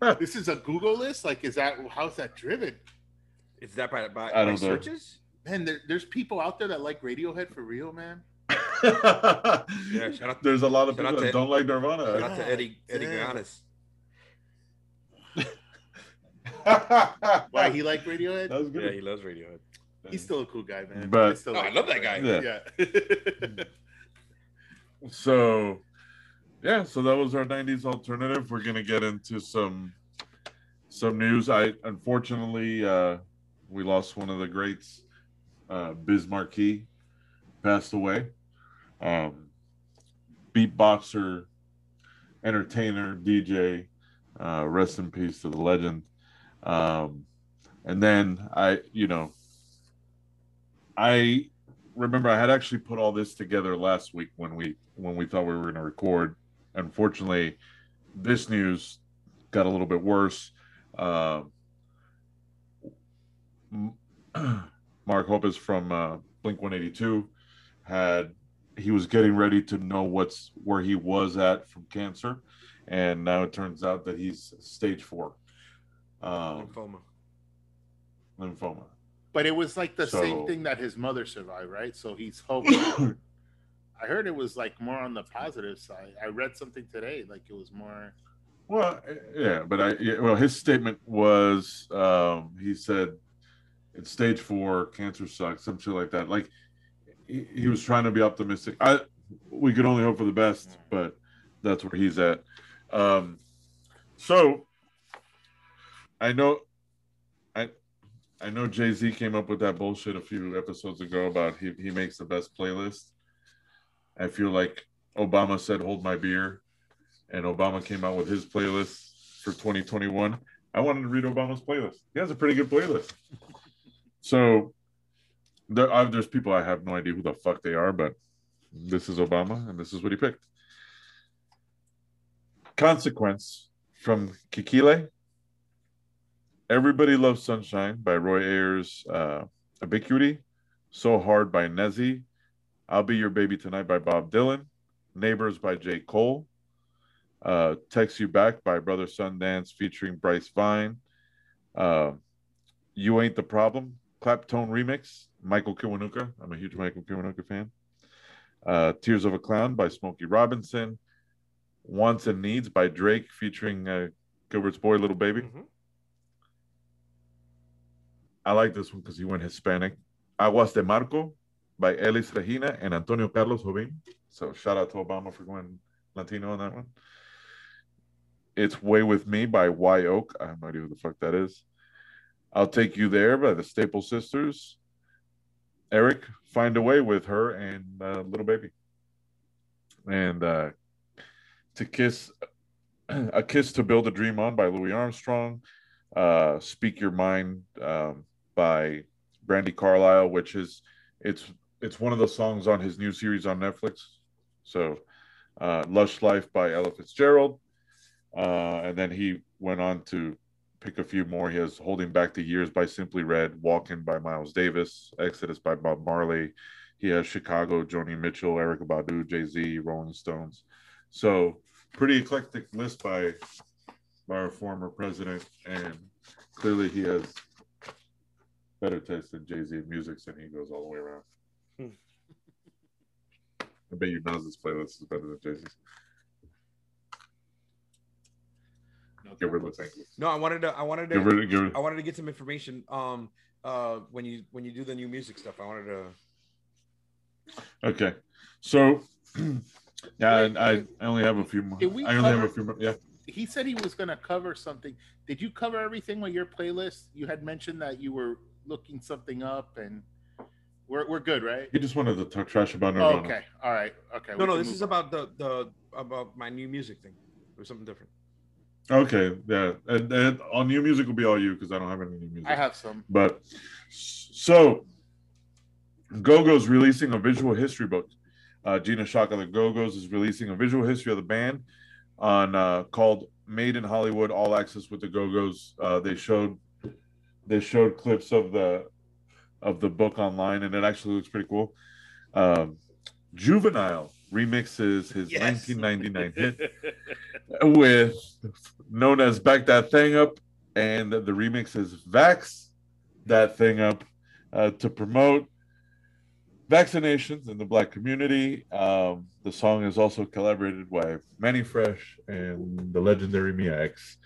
This is a Google list? Like is that how's that driven? Is that by, by, by searches? Man, there, there's people out there that like Radiohead for real, man. Yeah, shout out, There's a lot of people that to- don't like Nirvana. shout Nirvana. out to Eddie Eddie damn. Ganis. Why he like Radiohead? That was good. Yeah, he loves Radiohead. He's still a cool guy, man. But- still Oh, I love that guy. Yeah. So, yeah, so that was our '90s alternative. We're gonna get into some some news. I unfortunately uh, we lost one of the greats, uh, Biz Markie, passed away. Um, beatboxer, entertainer, DJ. Uh, rest in peace to the legend. Um, and then I, you know, I remember I had actually put all this together last week when we when we thought we were going to record. Unfortunately, this news got a little bit worse. Uh, Mark Hoppus from uh, Blink 182 had he was getting ready to know what's where he was at from cancer, and now it turns out that he's stage four um, Lymphoma. lymphoma. But it was like the same thing that his mother survived, right? So he's hoping. I heard it was like more on the positive side. I read something today, like it was more. Well, yeah, but I yeah, well his statement was um, he said it's stage four, cancer sucks, some shit like that. Like he, he was trying to be optimistic. I we could only hope for the best, but that's where he's at. Um, so I know I I know Jay Z came up with that bullshit a few episodes ago about he he makes the best playlist. I feel like Obama said hold my beer and Obama came out with his playlist for 2021. I wanted to read Obama's playlist. He has a pretty good playlist. So there, uh, there's people I have no idea who the fuck they are, but this is Obama, and this is what he picked. Consequence from Kikile. Everybody Loves Sunshine by Roy Ayers, uh, Ubiquity. So Hard by Nezzy. I'll Be Your Baby Tonight by Bob Dylan. Neighbors by J. Cole uh, Text You Back by Brother Sundance featuring Bryce Vine. Uh, you Ain't the Problem, Claptone Remix, Michael Kiwanuka. I'm a huge Michael Kiwanuka fan. Uh, Tears of a Clown by Smokey Robinson. Wants and Needs by Drake featuring uh, Gilbert's Boy, Little Baby. Mhm. I like this one because he went Hispanic. Aguas de Marco by Elis Regina and Antonio Carlos Jobim. So shout out to Obama for going Latino on that one. It's Way With Me by Y Oak. I have no idea who the fuck that is. I'll Take You There by the Staple Sisters. Eric, Find a Way with her and uh, Little Baby. And uh, To Kiss, A Kiss to Build a Dream On by Louis Armstrong. Uh, Speak Your Mind um, by Brandi Carlile, which is it's it's one of the songs on his new series on Netflix. So, uh, Lush Life by Ella Fitzgerald. Uh, and then he went on to pick a few more. He has Holding Back the Years by Simply Red, Walking by Miles Davis, Exodus by Bob Marley. He has Chicago, Joni Mitchell, Erykah Badu, Jay Z, Rolling Stones. So, pretty eclectic list by by our former president. And clearly, he has better taste than Jay Z music, and he goes all the way around. Hmm. I bet you Nas's playlist is better than Jay Z's. Give her the thing. No, I wanted to. I wanted to. Give her, give her. I wanted to get some information. Um, uh, when you when you do the new music stuff, I wanted to. Okay, so yeah, and I, I only have a few more. We I only have a few more. Yeah, He said he was going to cover something. Did you cover everything with your playlist? You had mentioned that you were looking something up, and we're we're good, right? he just wanted to talk trash about Oh, okay, all right, okay. No, no, this move is on. about the the about my new music thing. It was something different. Okay, yeah, and, and on new music will be all you because I don't have any new music. I have some. But so Go Go's releasing a visual history book. Uh, Gina of the Go Go's, is releasing a visual history of the band on uh, called "Made in Hollywood: All Access with the Go Go's." Uh, they showed they showed clips of the of the book online, and it actually looks pretty cool. Um, Juvenile remixes his Yes. 1999 hit with known as "Back That Thing Up," and the remix is "Vax That Thing Up" uh, to promote vaccinations in the Black community. Um, the song is also collaborated by Mannie Fresh and the legendary Mia X.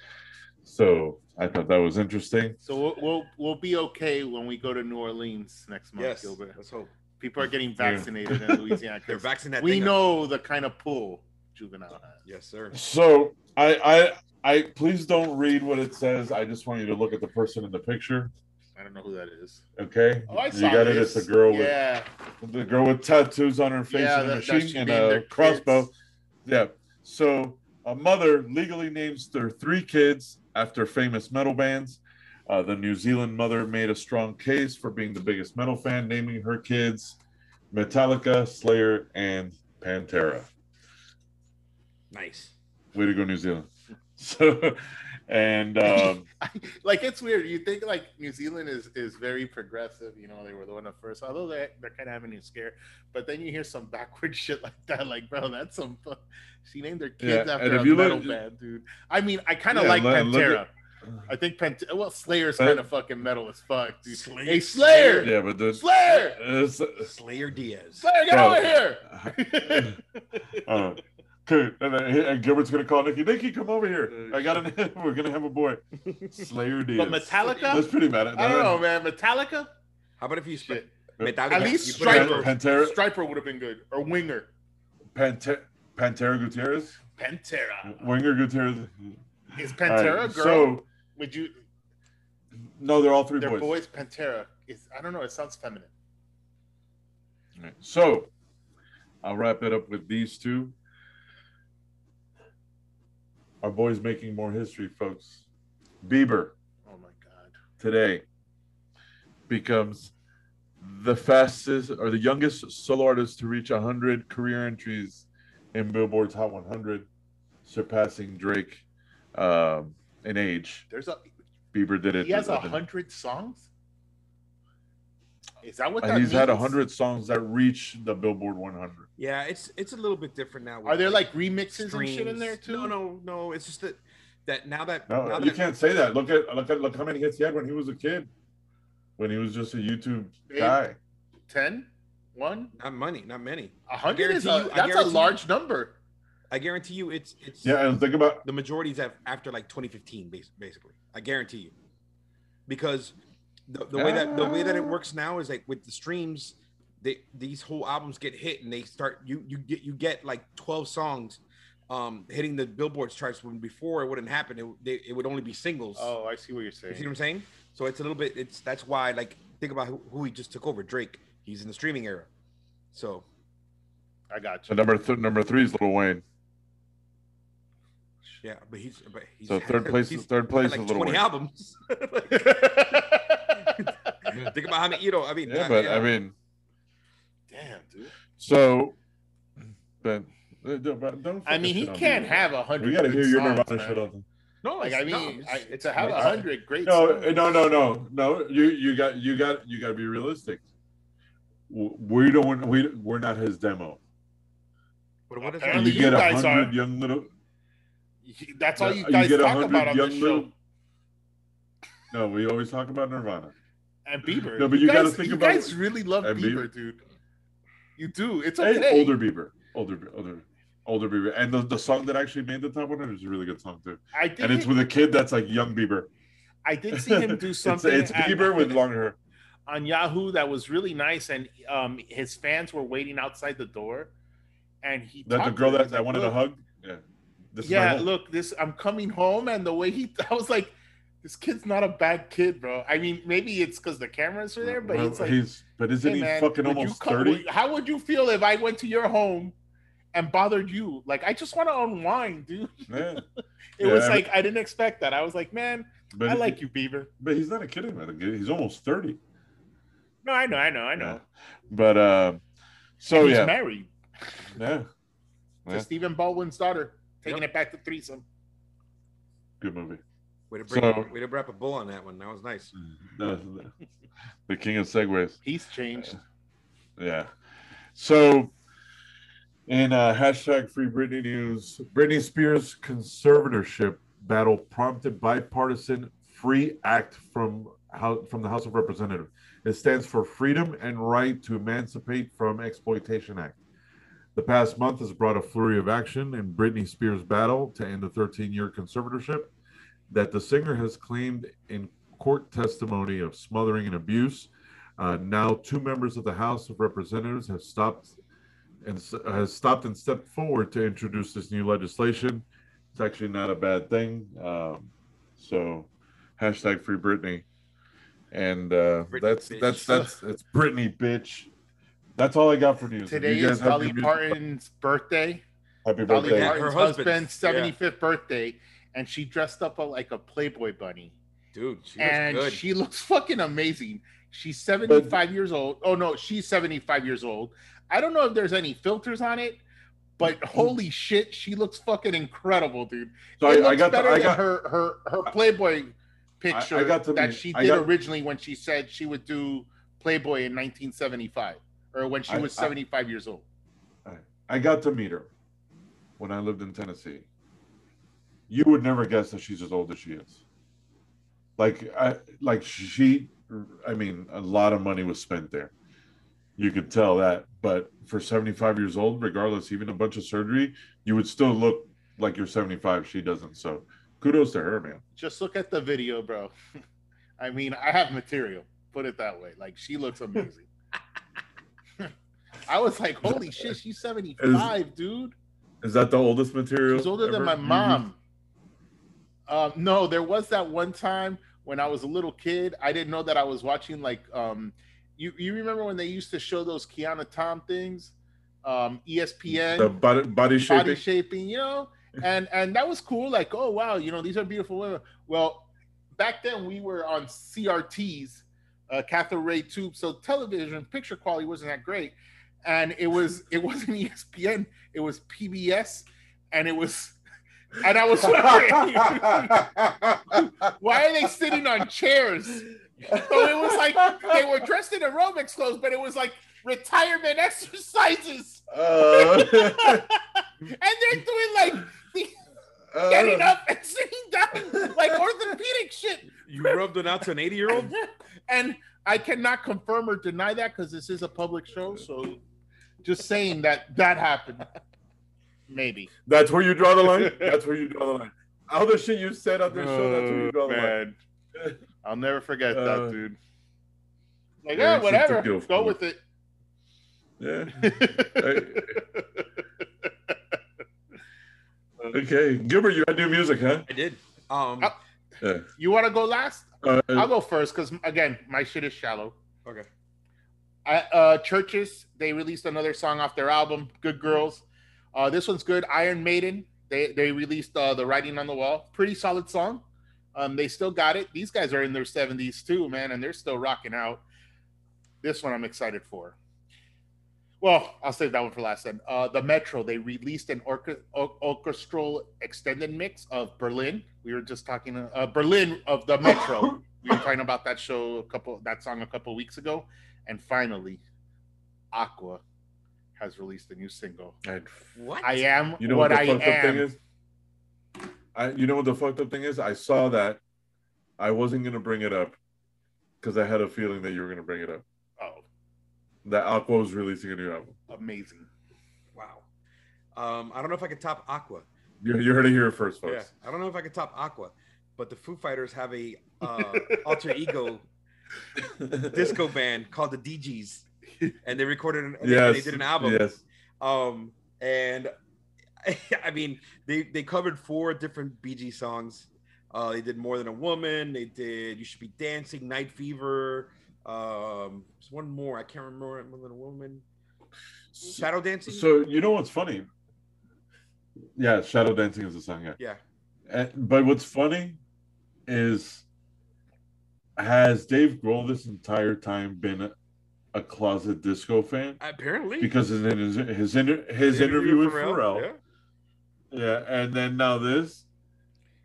So I thought that was interesting. So we'll, we'll we'll be okay when we go to New Orleans next month, Yes, Gilbert. let's hope People are getting vaccinated in Louisiana. they're 'cause vaccinated. we know the kind of pull Juvenile has. Yes, sir. So I I I please don't read what it says. I just want you to look at the person in the picture. I don't know who that is. Okay, Oh, I you saw got it. It's a girl Yeah, with the girl with tattoos on her face Yeah, and a that- that machine and a crossbow. kids. Yeah. So a mother legally names their three kids after famous metal bands. Uh, the New Zealand mother made a strong case for being the biggest metal fan, naming her kids Metallica, Slayer, and Pantera. Nice. Way to go, New Zealand. So, and um, like it's weird. You think like New Zealand is is very progressive. You know, they were the one at first, although they they're kind of having a scare. But then you hear some backward shit like that. Like, bro, that's some. fu- She named their kids Yeah, after and a metal look- band, dude. I mean, I kind of Yeah, like look- look Pantera. at- I think Pantera. Well, Slayer's But- kind of fucking metal as fuck, dude. Slayer- hey, Slayer, yeah, but the Slayer, it's, Slayer Diaz. Slayer, get Bro. over here. uh, okay, and, then- and Gilbert's gonna call Nikki. Nikki, come over here. I got an. We're gonna have a boy. Slayer Diaz. but Metallica, That's pretty bad. I don't know, man. Metallica, How about if you split Metallica? At least you put it Stryper. Pantera, Stryper would have been good, or Winger, Pantera, Pantera Gutierrez, Pantera. Winger Gutierrez. Is Pantera right, a girl? So Would you? no, they're all 3 They're boys. boys. Pantera is. I don't know. It sounds feminine. All right, So I'll wrap it up with these two. Our boy's making more history, folks. Bieber Oh my god. today becomes the fastest or the youngest solo artist to reach 100 career entries in Billboard's Hot 100, surpassing Drake um, in age. There's a. Bieber did it. He has a uh, hundred songs. Is that what that he's means? had 100 songs that reach the Billboard 100. Yeah, it's it's a little bit different now. Are there like remixes and shit in there too? No, no, no. It's just that that now that No, now you that, can't say that. Look at look at look how many hits he had when he was a kid, when he was just a YouTube Eight. guy. Ten, one, not money, not many. a hundred is a, you- that's a guarantee you- large number. I guarantee you, it's it's Yeah, and think about the majorities have after like 2015, basically. I guarantee you, because the, the way that the way that it works now is like with the streams, they these whole albums get hit and they start you you get you get like 12 songs, um, hitting the Billboard charts when before it wouldn't happen. It they, it would only be singles. Oh, I see what you're saying You see what saying. I'm saying? So it's a little bit. It's that's why like think about who, who he just took over. Drake. He's in the streaming era. So I got so you. number th- number three is Little Wayne. yeah, but he's but he's So third place he's third place had is like Little 20 Wayne. albums. think about how many you know. I mean, Yeah, but yeah. I mean, Damn, dude. so, but uh, don't, but don't I mean, he fucking shit on can't Bieber. have a hundred. We gotta hear your songs, Nirvana man. shit on. no, Like I mean, it's- I, it's- to have a hundred great. No, songs. no, no, no, no. You you got you got you got to be realistic. We don't we we're not his demo. But what, what is And Apparently that? you get a guys are. hundred young little. That's all you you guys get talk about on young this little- show. No, we always talk about Nirvana. And Bieber. No, but you gotta guys, think you about- guys really love and Bieber, Bieber. dude. You do. It's okay. older Bieber, older, older, older Bieber, and the, the song that actually made the top 100 is a really good song too. I did. And it's with a kid that's like young Bieber. I did see him do something. it's at- Bieber with long hair. on Yahoo that was really nice, and um, his fans were waiting outside the door, and he That the to girl that, that like, wanted "Look, a hug. Yeah, yeah, look, this I'm coming home, and the way he, I was like, this kid's not a bad kid, bro. I mean, maybe it's because the cameras are there, but Well, it's like, he's but isn't hey, he man, fucking almost 30? How would you feel if I went to your home and bothered you? Like, I just want to unwind, dude. Yeah. It Yeah, was I- like I didn't expect that. I was like, man, But I he- like you, Beaver. But he's not a kid anymore. He's almost 30. No, I know, I know, I know. Yeah. But uh, so He's yeah, married yeah, to Yeah. Stephen Baldwin's daughter, taking it back to threesome. good movie. Way to, bring, So- way to wrap a bull on that one. That was nice. The, the king of segues. He's changed. Yeah. So, in uh, hashtag Free Britney news, Britney Spears' conservatorship battle prompted bipartisan Free Act from how from the House of Representatives. It stands for Freedom and Right to Emancipate from Exploitation Act. The past month has brought a flurry of action in Britney Spears' battle to end the 13-year conservatorship that the singer has claimed in court testimony of smothering and abuse. Uh, now, two members of the House of Representatives have stopped and s- has stopped and stepped forward to introduce this new legislation. It's actually not a bad thing. Um, so, hashtag free Britney, and uh, Britney that's bitch. that's that's it's Britney bitch. That's all I got for news. Today you guys is have Dolly Parton's birthday. Happy birthday! Yeah, Parton's her husband's, husband's yeah. 75th birthday, and she dressed up like a Playboy bunny. Dude, she looks and good. she looks fucking amazing. She's 75 years old. Oh no, she's 75 years old. I don't know if there's any filters on it, but mm-hmm. holy shit, she looks fucking incredible, dude. So it I, I looks got the, better I than got her her her Playboy picture got to that meet- she did got- originally when she said she would do Playboy in 1975 or when she I- was I- 75 years old. I got to meet her when I lived in Tennessee. You would never guess that she's as old as she is. Like I like she I mean a lot of money was spent there. You could tell that, but for 75 years old, regardless, even a bunch of surgery, you would still look like you're 75. She doesn't. So kudos to her, man. Just look at the video, bro. I mean, I have material. Put it that way. Like she looks amazing. I was like, holy shit, she's 75, dude. Is that the oldest material? She's older than my mom. Um, no, there was that one time when I was a little kid. I didn't know that I was watching like um you, you remember when they used to show those Kiana Tom things? Um ESPN The body, body shaping. body shaping, you know, and and that was cool. Like, oh wow, you know, these are beautiful women. Well, back then we were on CRTs, uh, cathode ray tube, so television picture quality wasn't that great, and it was it wasn't ESPN, it was PBS, and it was, and I was wondering, why are they sitting on chairs? So it was like they were dressed in aerobics clothes, but it was like retirement exercises, Uh, and they're doing like the uh, getting up and sitting down like orthopedic shit. you rubbed it out to an 80 year old? And I cannot confirm or deny that because this is a public show. So just saying that that happened. Maybe. That's where you draw the line. That's where you draw the line. All the shit you said on this show, that's where you draw the line. I'll never forget Uh, that, dude. Like, yeah, yeah, whatever. a for Go me. with it. Yeah. Okay, Gilbert, you got new music, huh? I did. Um, Uh, Yeah. you want to go last? Uh, I'll go first because, again, my shit is shallow. okay. I, uh, Chvrches, they released another song off their album, Good Girls. Uh, this one's good. Iron Maiden, they they released uh, the Writing on the Wall. Pretty solid song. Um, they still got it. These guys are in their 70s too, man, and they're still rocking out. This one I'm excited for. Well, I'll save that one for last then. Uh, the Metro, they released an orca- or- orchestral extended mix of Berlin. We were just talking uh, Berlin of the Metro. we were talking about that show a couple that song a couple weeks ago. And finally, Aqua has released a new single. and What? I am you know what, what, I the fucked up thing is? I, you know what the fucked up thing is? I saw that. I wasn't gonna bring it up because I had a feeling that you were gonna bring it up. Oh, That Aqua was releasing a new album. amazing. Wow. Um, I don't know if I could top Aqua. You, you heard it here first, Yeah, folks. I don't know if I could top Aqua, but the Foo Fighters have a uh, alter ego disco band called the Dee Gees, and they recorded an, they- yes, they did an album. Yes. Um, and I mean, they they covered four different BG songs. Uh, they did more than a woman. They did "You Should Be Dancing," "Night Fever." Um, there's one more. I can't remember more than a woman. Shadow dancing. So you know what's funny? Yeah, Shadow Dancing is a song. Yeah. yeah, And, but what's funny is has Dave Grohl this entire time been a, a closet disco fan? apparently Because his his his, inter, his interview with Pharrell, Yeah. yeah, and then now this.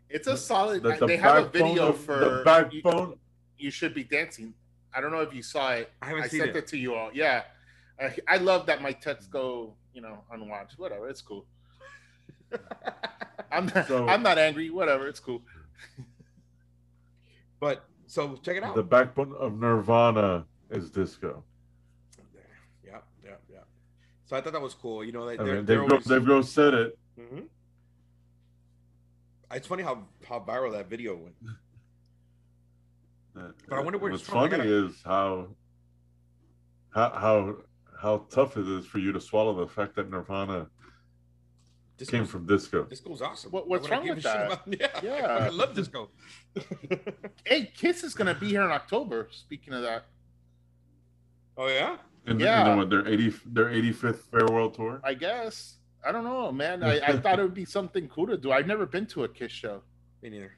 It's a solid. The, the they have a video of- for the backbone. You, should be dancing. I don't know if you saw it. I haven't I seen sent it. it. to you all. Yeah, I, I love that my texts go, you know, unwatched. Whatever, it's cool. I'm not, So- I'm not angry. Whatever, it's cool. But so check it out. The backbone of Nirvana is disco. So I thought that was cool. You know, they, I they're, mean, they're Dave, Grohl, always, Dave Grohl said it. Mhm. It's funny how how viral that video went. But I wonder where what's from. Funny gotta- is how how how how tough it is for you to swallow the fact that Nirvana This came from disco. Disco's awesome. What- what's Why would I wrong with that? about- yeah, Yeah. I fucking love disco. Hey, Kiss is gonna be here in October. Speaking of that, oh yeah. And Yeah. you know what? Their eighty their eighty fifth farewell tour. I guess I don't know, man. I, I thought it would be something cool to do. I've never been to a Kiss show. Me neither.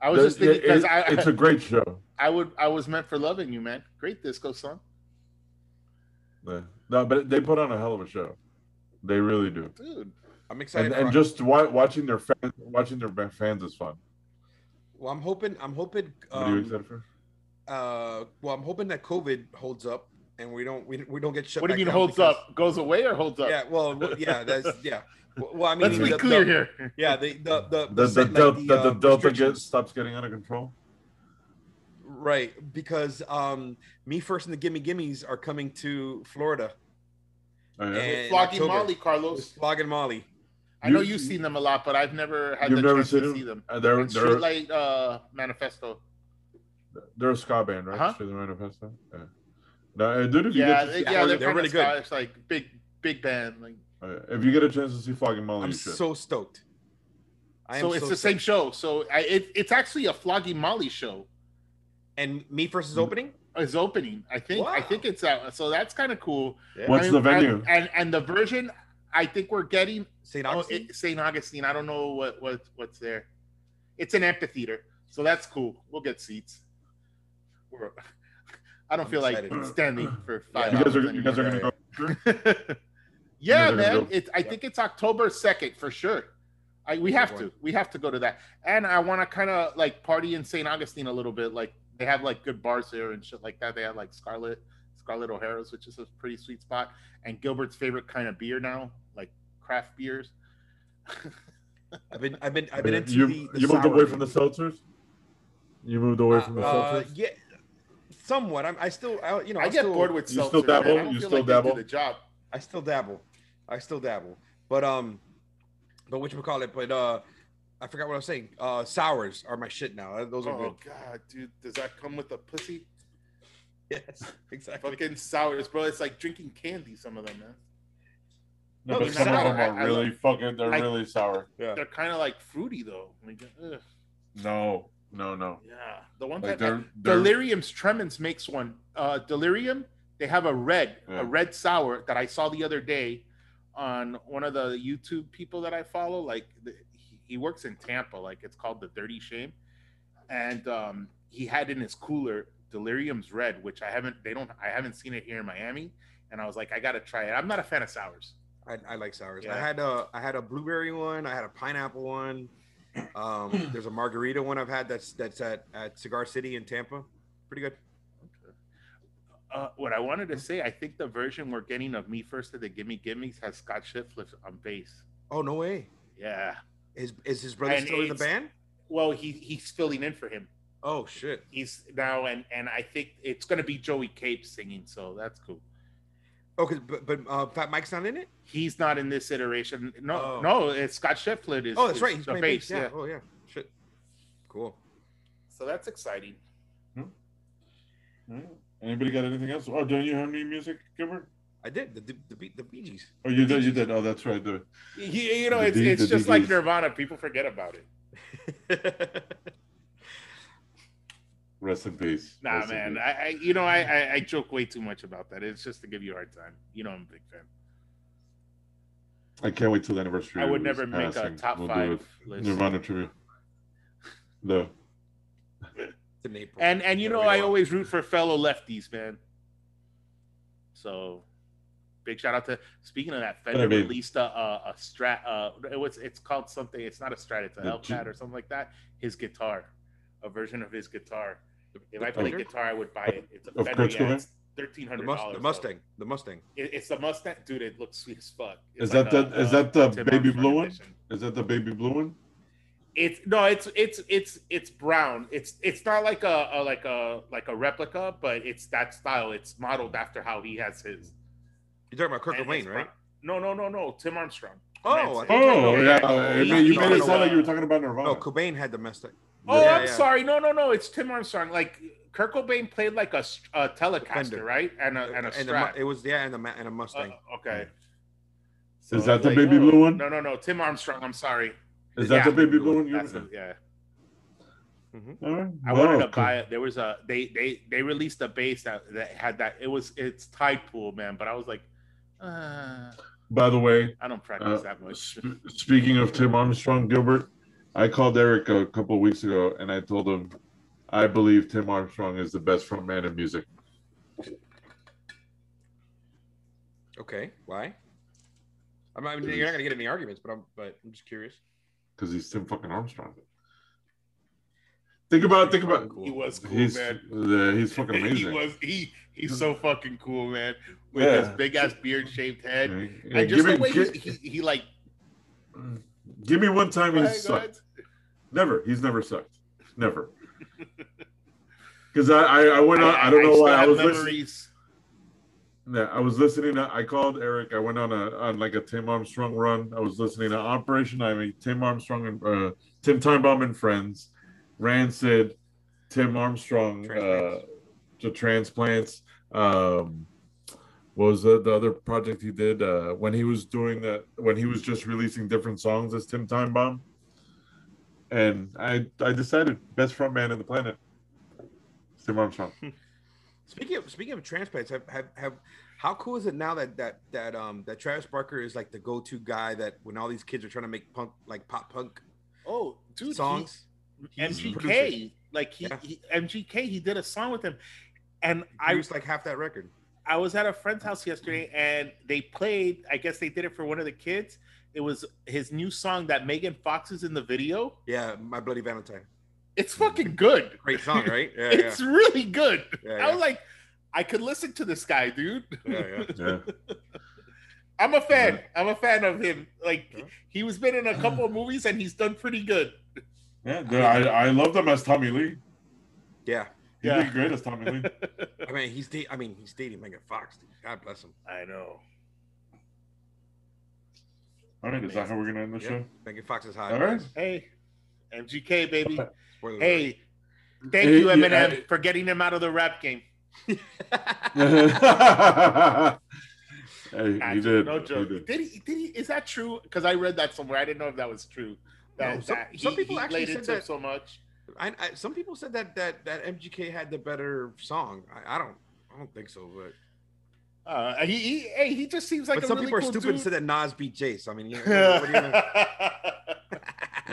I was just thinking because it- I, it's a great show. I would I was meant for loving you, man. Great disco song, Yeah. No, but they put on a hell of a show. They really do. dude. I'm excited. And, and just wa- watching their fans, watching their fans is fun. well, I'm hoping. I'm hoping. What are you Um, excited for? uh, well, I'm hoping that COVID holds up and we don't we, we don't get shut. What do you mean holds because- up? Goes away or holds up? Yeah. Well. well, Yeah. That's yeah. Well, well, I mean, Let's be the- clear the- here. Yeah. The the the, The, the, set- like del- the, the, the uh, Delta restrictions. gets, stops getting out of control. Right, because um, me first and the Gimme Gimmes are coming to Florida. Oh, yeah? And- Flogging Molly, Carlos. Flog and Molly. I know You- you've seen them a lot, but I've never had the never chance to them? see them. Uh, they're And they're Streetlight uh, Manifesto. they're a ska band, right? Uh-huh. Straight the Manifesto. Yeah. No, uh, dude, if you Yeah, get to see yeah, they're, they're really really good. good. It's like big, big band. Like, if you get a chance to see Flogging Molly, I'm so stoked. I am so it's so the same show. So I, it, it's actually a Flogging Molly show. And Me First Mm. opening. Is opening. I think. I think it's out. So that's kind of cool. Yeah. What's I the venue? And, and and the version, I think we're getting St. oh, Augustine. it, St. Augustine. I don't know what what what's there. It's an amphitheater, so that's cool. We'll get seats. We're, I don't I'm feel excited. like standing for five you guys hours are you guys are gonna go. yeah, guys are gonna man. go? It, I think it's October second for sure. I, we have to. We have to go to that. And I want to kind of like party in St. Augustine a little bit. Like they have like good bars here and shit like that. They have like Scarlett, Scarlett O'Hara's, which is a pretty sweet spot, and Gilbert's favorite kind of beer now, like craft beers. I've been I've been I've been into you the, the you moved sour away from the game. seltzers. You moved away from the Uh, seltzers. yeah, somewhat. I'm I still I, you know I I get still, bored with You seltzers. still dabble? You still like dabble? the job. I still dabble. I still dabble. But um, but what you call it? But uh, I forgot what I was saying. Uh, sours are my shit now. Those are Oh good. god, dude, does that come with a pussy? Yes, exactly. Fucking sours, bro. It's like drinking candy. Some of them, man. No, no, but they're some of them are I- I really fucking. They're like- really sour. Yeah. They're kind of like fruity though. Like, ugh. No, no, no. Yeah, the one Like that they're, they're Delirium's Tremens makes one. Uh, Delirium, they have a red, Yeah. a red sour that I saw the other day on one of the YouTube people that I follow. Like the, he, he works in Tampa. Like it's called the Dirty Shame, and um, he had in his cooler Delirium's red, which I haven't. They don't. I haven't seen it here in Miami, and I was like, I gotta try it. I'm not a fan of sours. I, I like sours. I had a I had a blueberry one. I had a pineapple one. Um, there's a margarita one I've had that's that's at at Cigar City in Tampa. Pretty good. Uh, what I wanted to say, I think the version we're getting of Me First of the Gimme Gimmes has Scott Shiflett on bass. Oh no way. Yeah. Is is his brother And still in the band? Well, he he's filling in for him. Oh shit. He's now and and I think it's gonna be Joey Cape singing, so that's cool. Okay, but but uh, Fat Mike's not in it. He's not in this iteration. No, Oh. no, it's Scott Shiflett is. Oh, that's is right. He's the playing bass. bass. Yeah. Oh yeah. Shit. Cool. So that's exciting. Hmm? Anybody got anything else? Oh, don't you have any music, Gilbert? I did the the the, Bee- the Bee Gees. Oh, you did. You did. Oh, that's right. The, You, you know, The it's D- it's the just like DBs. Nirvana. People forget about it. rest in peace. Nah, Rest man. peace. I, I you know I, I I joke way too much about that. It's just to give you a hard time. You know, I'm a big fan. I can't wait till the anniversary. I would never his make a top We'll five list. Nirvana trivia. No. It's April. And and you Yeah, know I are. always root for fellow lefties, man. So big shout out to speaking of that, Fender I mean- released a, a, a strat. Uh, it was it's called something. It's not a strat. It's a The Hellcat G- or something like that. His guitar, a version of his guitar. If the I played guitar, I would buy it. It's a Of Fender. Kurt Yeah, Cobain? it's thirteen the, hundred dollars. the Mustang. The Mustang. It, it's the Mustang, dude. It looks sweet as fuck. It's Is that like the- is that the Tim baby Armstrong blue one? edition. Is that the baby blue one? It's no, it's it's it's it's brown. It's it's not like a, a like a like a replica, but it's that style. It's modeled after how he has his. You're talking about Kurt And Cobain, right? No, no, no, no. Tim Armstrong. Oh, Manson. I thought- Oh, no, yeah. no, I he- mean, you he made it sound like uh, you were talking about Nirvana. No, Cobain had the Mustang. Oh, Yeah, I'm yeah. sorry. No, no, no. It's Tim Armstrong. Like Kurt Cobain played like a Telecaster, Fender. right? And a and a and the, it was yeah, and a and a Mustang. Uh, okay. Is that the like, baby blue one? No, no, no. Tim Armstrong. I'm sorry. Is that Yeah. the baby blue one? you That's the- yeah. All right. I Well, wanted to cool. buy it. There was a they they they released a bass that, that had that. It was it's Tide Pool, man. But I was like, uh, By the way, I don't practice uh, that much. sp- speaking of Tim Armstrong, Gilbert, I called Eric a couple of weeks ago and I told him I believe Tim Armstrong is the best frontman in music. Okay, why? I'm not, I mean, you're not gonna get any arguments, but I'm but I'm just curious. because he's Tim fucking Armstrong. Think about, think about. Cool. He was cool, He's man. uh, he's fucking amazing. he was he he's so fucking cool, man. With Yeah. his big ass beard shaped head. Yeah, And give just me, the way gi- he, he, he like give me one time Go he's ahead, go sucked. ahead. Never. He's never sucked. Never. Because I, I, I went on. I, don't know still why I have was listening. Yeah, I was listening. To, I called Eric. I went on a on like a Tim Armstrong run. I was listening to Operation I Ivy, Tim Armstrong and uh, Tim Timebomb and Friends, Rancid, Tim Armstrong, uh, Transplants. the transplants. Um, what was the, the other project he did uh, when he was doing that? When he was just releasing different songs as Tim Timebomb. And I I decided best front man in the planet, Tim Armstrong. Speaking of speaking of transplants, have, have have how cool is it now that that that um that Travis Barker is like the go-to guy that when all these kids are trying to make punk like pop punk Oh, dude, he- songs, he's MGK, producing. like he, Yeah. he MGK, he did a song with him, and I I used like half that record. I was at a friend's house yesterday, and they played. I guess they did it for one of the kids. It was his new song that Megan Fox is in the video. Yeah, My Bloody Valentine. It's fucking good. Great song, right? Yeah, it's really good. Yeah, I yeah. was like, I could listen to this guy, dude. yeah, yeah, yeah. Yeah. I'm a fan. I'm a fan of him. Like Yeah. he was been in a couple of movies and he's done pretty good. Yeah, dude, I, I loved him as Tommy Lee. Yeah. He Yeah. did great as Tommy Lee. I mean, he's da- I mean, he's dating Megan Fox. Dude. God bless him. I know. All right, is that how we're gonna end the Yeah. show? Megan Fox is hot. All right. Hey, MGK baby. Hey, thank Hey, you, yeah, Eminem, I- for getting him out of the rap game. hey, he did. No He joke. did. Did he? Did he? Is that true? Because I read that somewhere. I didn't know if that was true. That, No, some- that some he- people he actually said it that- so much. I, I, some people said that that that MGK had the better song. I, I don't. I don't think so, but Uh, he, he, hey, he just seems like but a some really people are stupid dude. and said that Nas beat Jace. I mean, you know, what do you?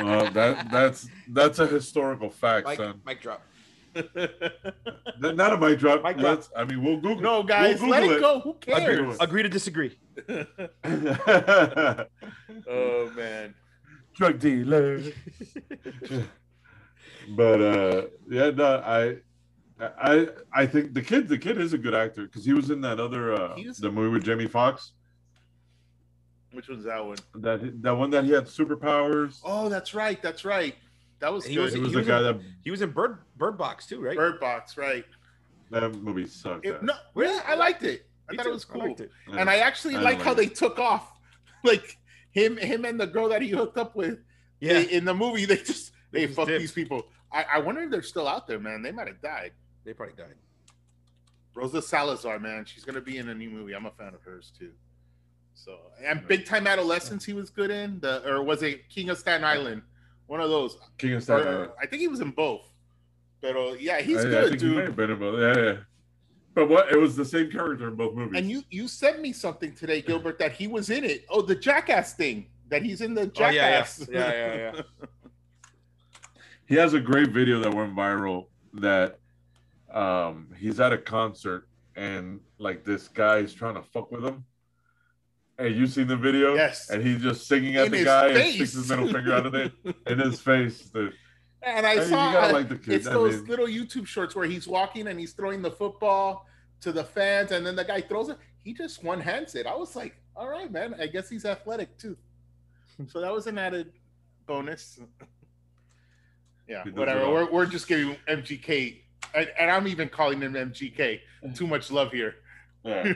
Well, that that's that's a historical fact, Mike, son. mic drop. N- Not a mic drop. Mic drop. I mean, we'll Google. no, guys, we'll let Google it go. Who cares? it. Agree to disagree. oh man. Drug dealer. But uh, yeah, no, I. I I think the kid the kid is a good actor because he was in that other uh, He the movie with Jamie Foxx. Which one's that one? that that one that he had superpowers. Oh, that's right. That's right. That was He good. was- He was he the was guy in- that He was in Bird Bird Box too, right? Bird Box, right? that movie sucked. It- no, really, I liked it. I Me thought too. it was cool. liked it. Yeah. and I actually I like how like they took off, like him, him and the girl that he hooked up with. Yeah. they- in the movie, they just They they fuck these people. I, I wonder if they're still out there, man. They might have died. They probably died. Rosa Salazar, man, she's gonna be in a new movie. I'm a fan of hers too. So and Big Time Adolescence, he was good in the, or was it King of Staten Island? One of those. King of Staten Or- Island. I think he was in both. But uh, yeah, he's I- I good, think he may dude. have been in both. Yeah, yeah. But what? It was the same character in both movies. And you you sent me something today, Gilbert, that he was in it. Oh, the Jackass thing. That he's in the Oh, yeah, yeah. Jackass. Yeah, yeah, yeah. he has a great video that went viral. That um, he's at a concert and like this guy is trying to fuck with him. Hey, you seen the video? Yes. And he's just singing at In the guy and face. sticks his middle finger out of it in his face. Dude. And I I mean, you saw gotta uh, like the kid. it's I those mean- little YouTube shorts where he's walking and he's throwing the football to the fans, and then the guy throws it. He just one hands it. I was like, all right, man. I guess he's athletic too. So that was an added bonus. Yeah, whatever. We're, we're just giving MGK, and, and I'm even calling him MGK. Too much love here. Yeah.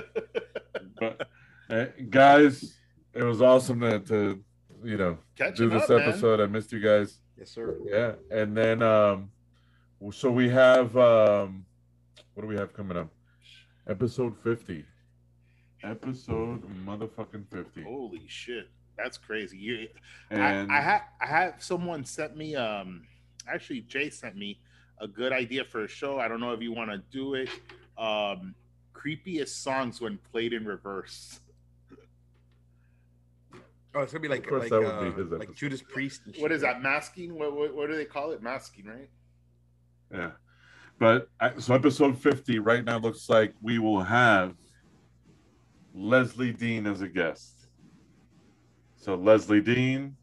but uh, guys, it was awesome to, to you know Catch do this up, man. episode. I missed you guys. Yes, sir. Yeah, and then um, So we have um, what do we have coming up? Episode fifty. Episode motherfucking fifty. Holy shit, that's crazy. You, And I, I had I had someone sent me um actually Jay sent me a good idea for a show. I don't know if you want to do it. Um creepiest songs when played in reverse. Oh, it's gonna be like like uh, be like. Judas Priest. and What shit, is right? that? Masking? What, what what do they call it? Masking, right? Yeah. But I- so episode 50 right now looks like we will have Leslie Dean as a guest. So Lezlie Deane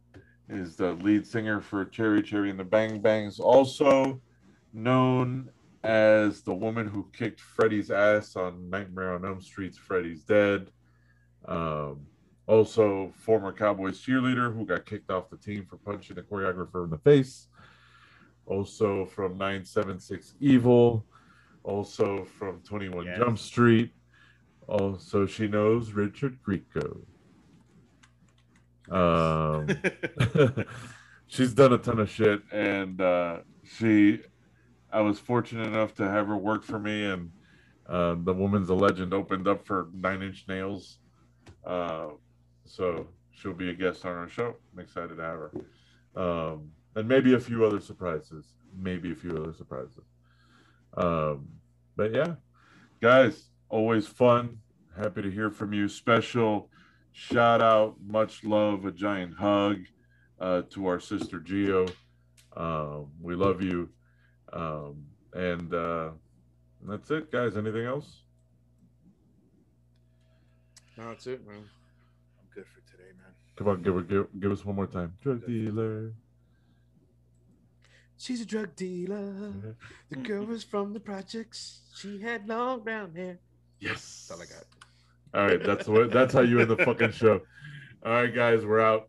is the lead singer for Cherry Cherry and the Bang Bangs, also known as the woman who kicked Freddy's ass on Nightmare on Elm Street's Freddy's Dead. Um, also, former Cowboys cheerleader who got kicked off the team for punching the choreographer in the face also from 976 Evil, also from 21 Yes. Jump Street. Also, she knows Richard Grieco. Um, she's done a ton of shit, and uh, she, I was fortunate enough to have her work for me, and uh, the Woman's a Legend opened up for Nine Inch Nails. Uh, so she'll be a guest on our show. I'm excited to have her. Um, and maybe a few other surprises. Maybe a few other surprises. Um, but yeah, guys, always fun. Happy to hear from you. Special shout out, much love, a giant hug uh, to our sister Geo. Um, we love you. Um, and uh, that's it, guys. Anything else? No, that's it, man. I'm good for today, man. Come on, give, her- give, give us one more time. Drug dealer. She's a drug dealer. The girl was from the projects. She had long brown hair. Yes. That's all I got. All right, that's what that's how you end the fucking show. All right, guys, we're out.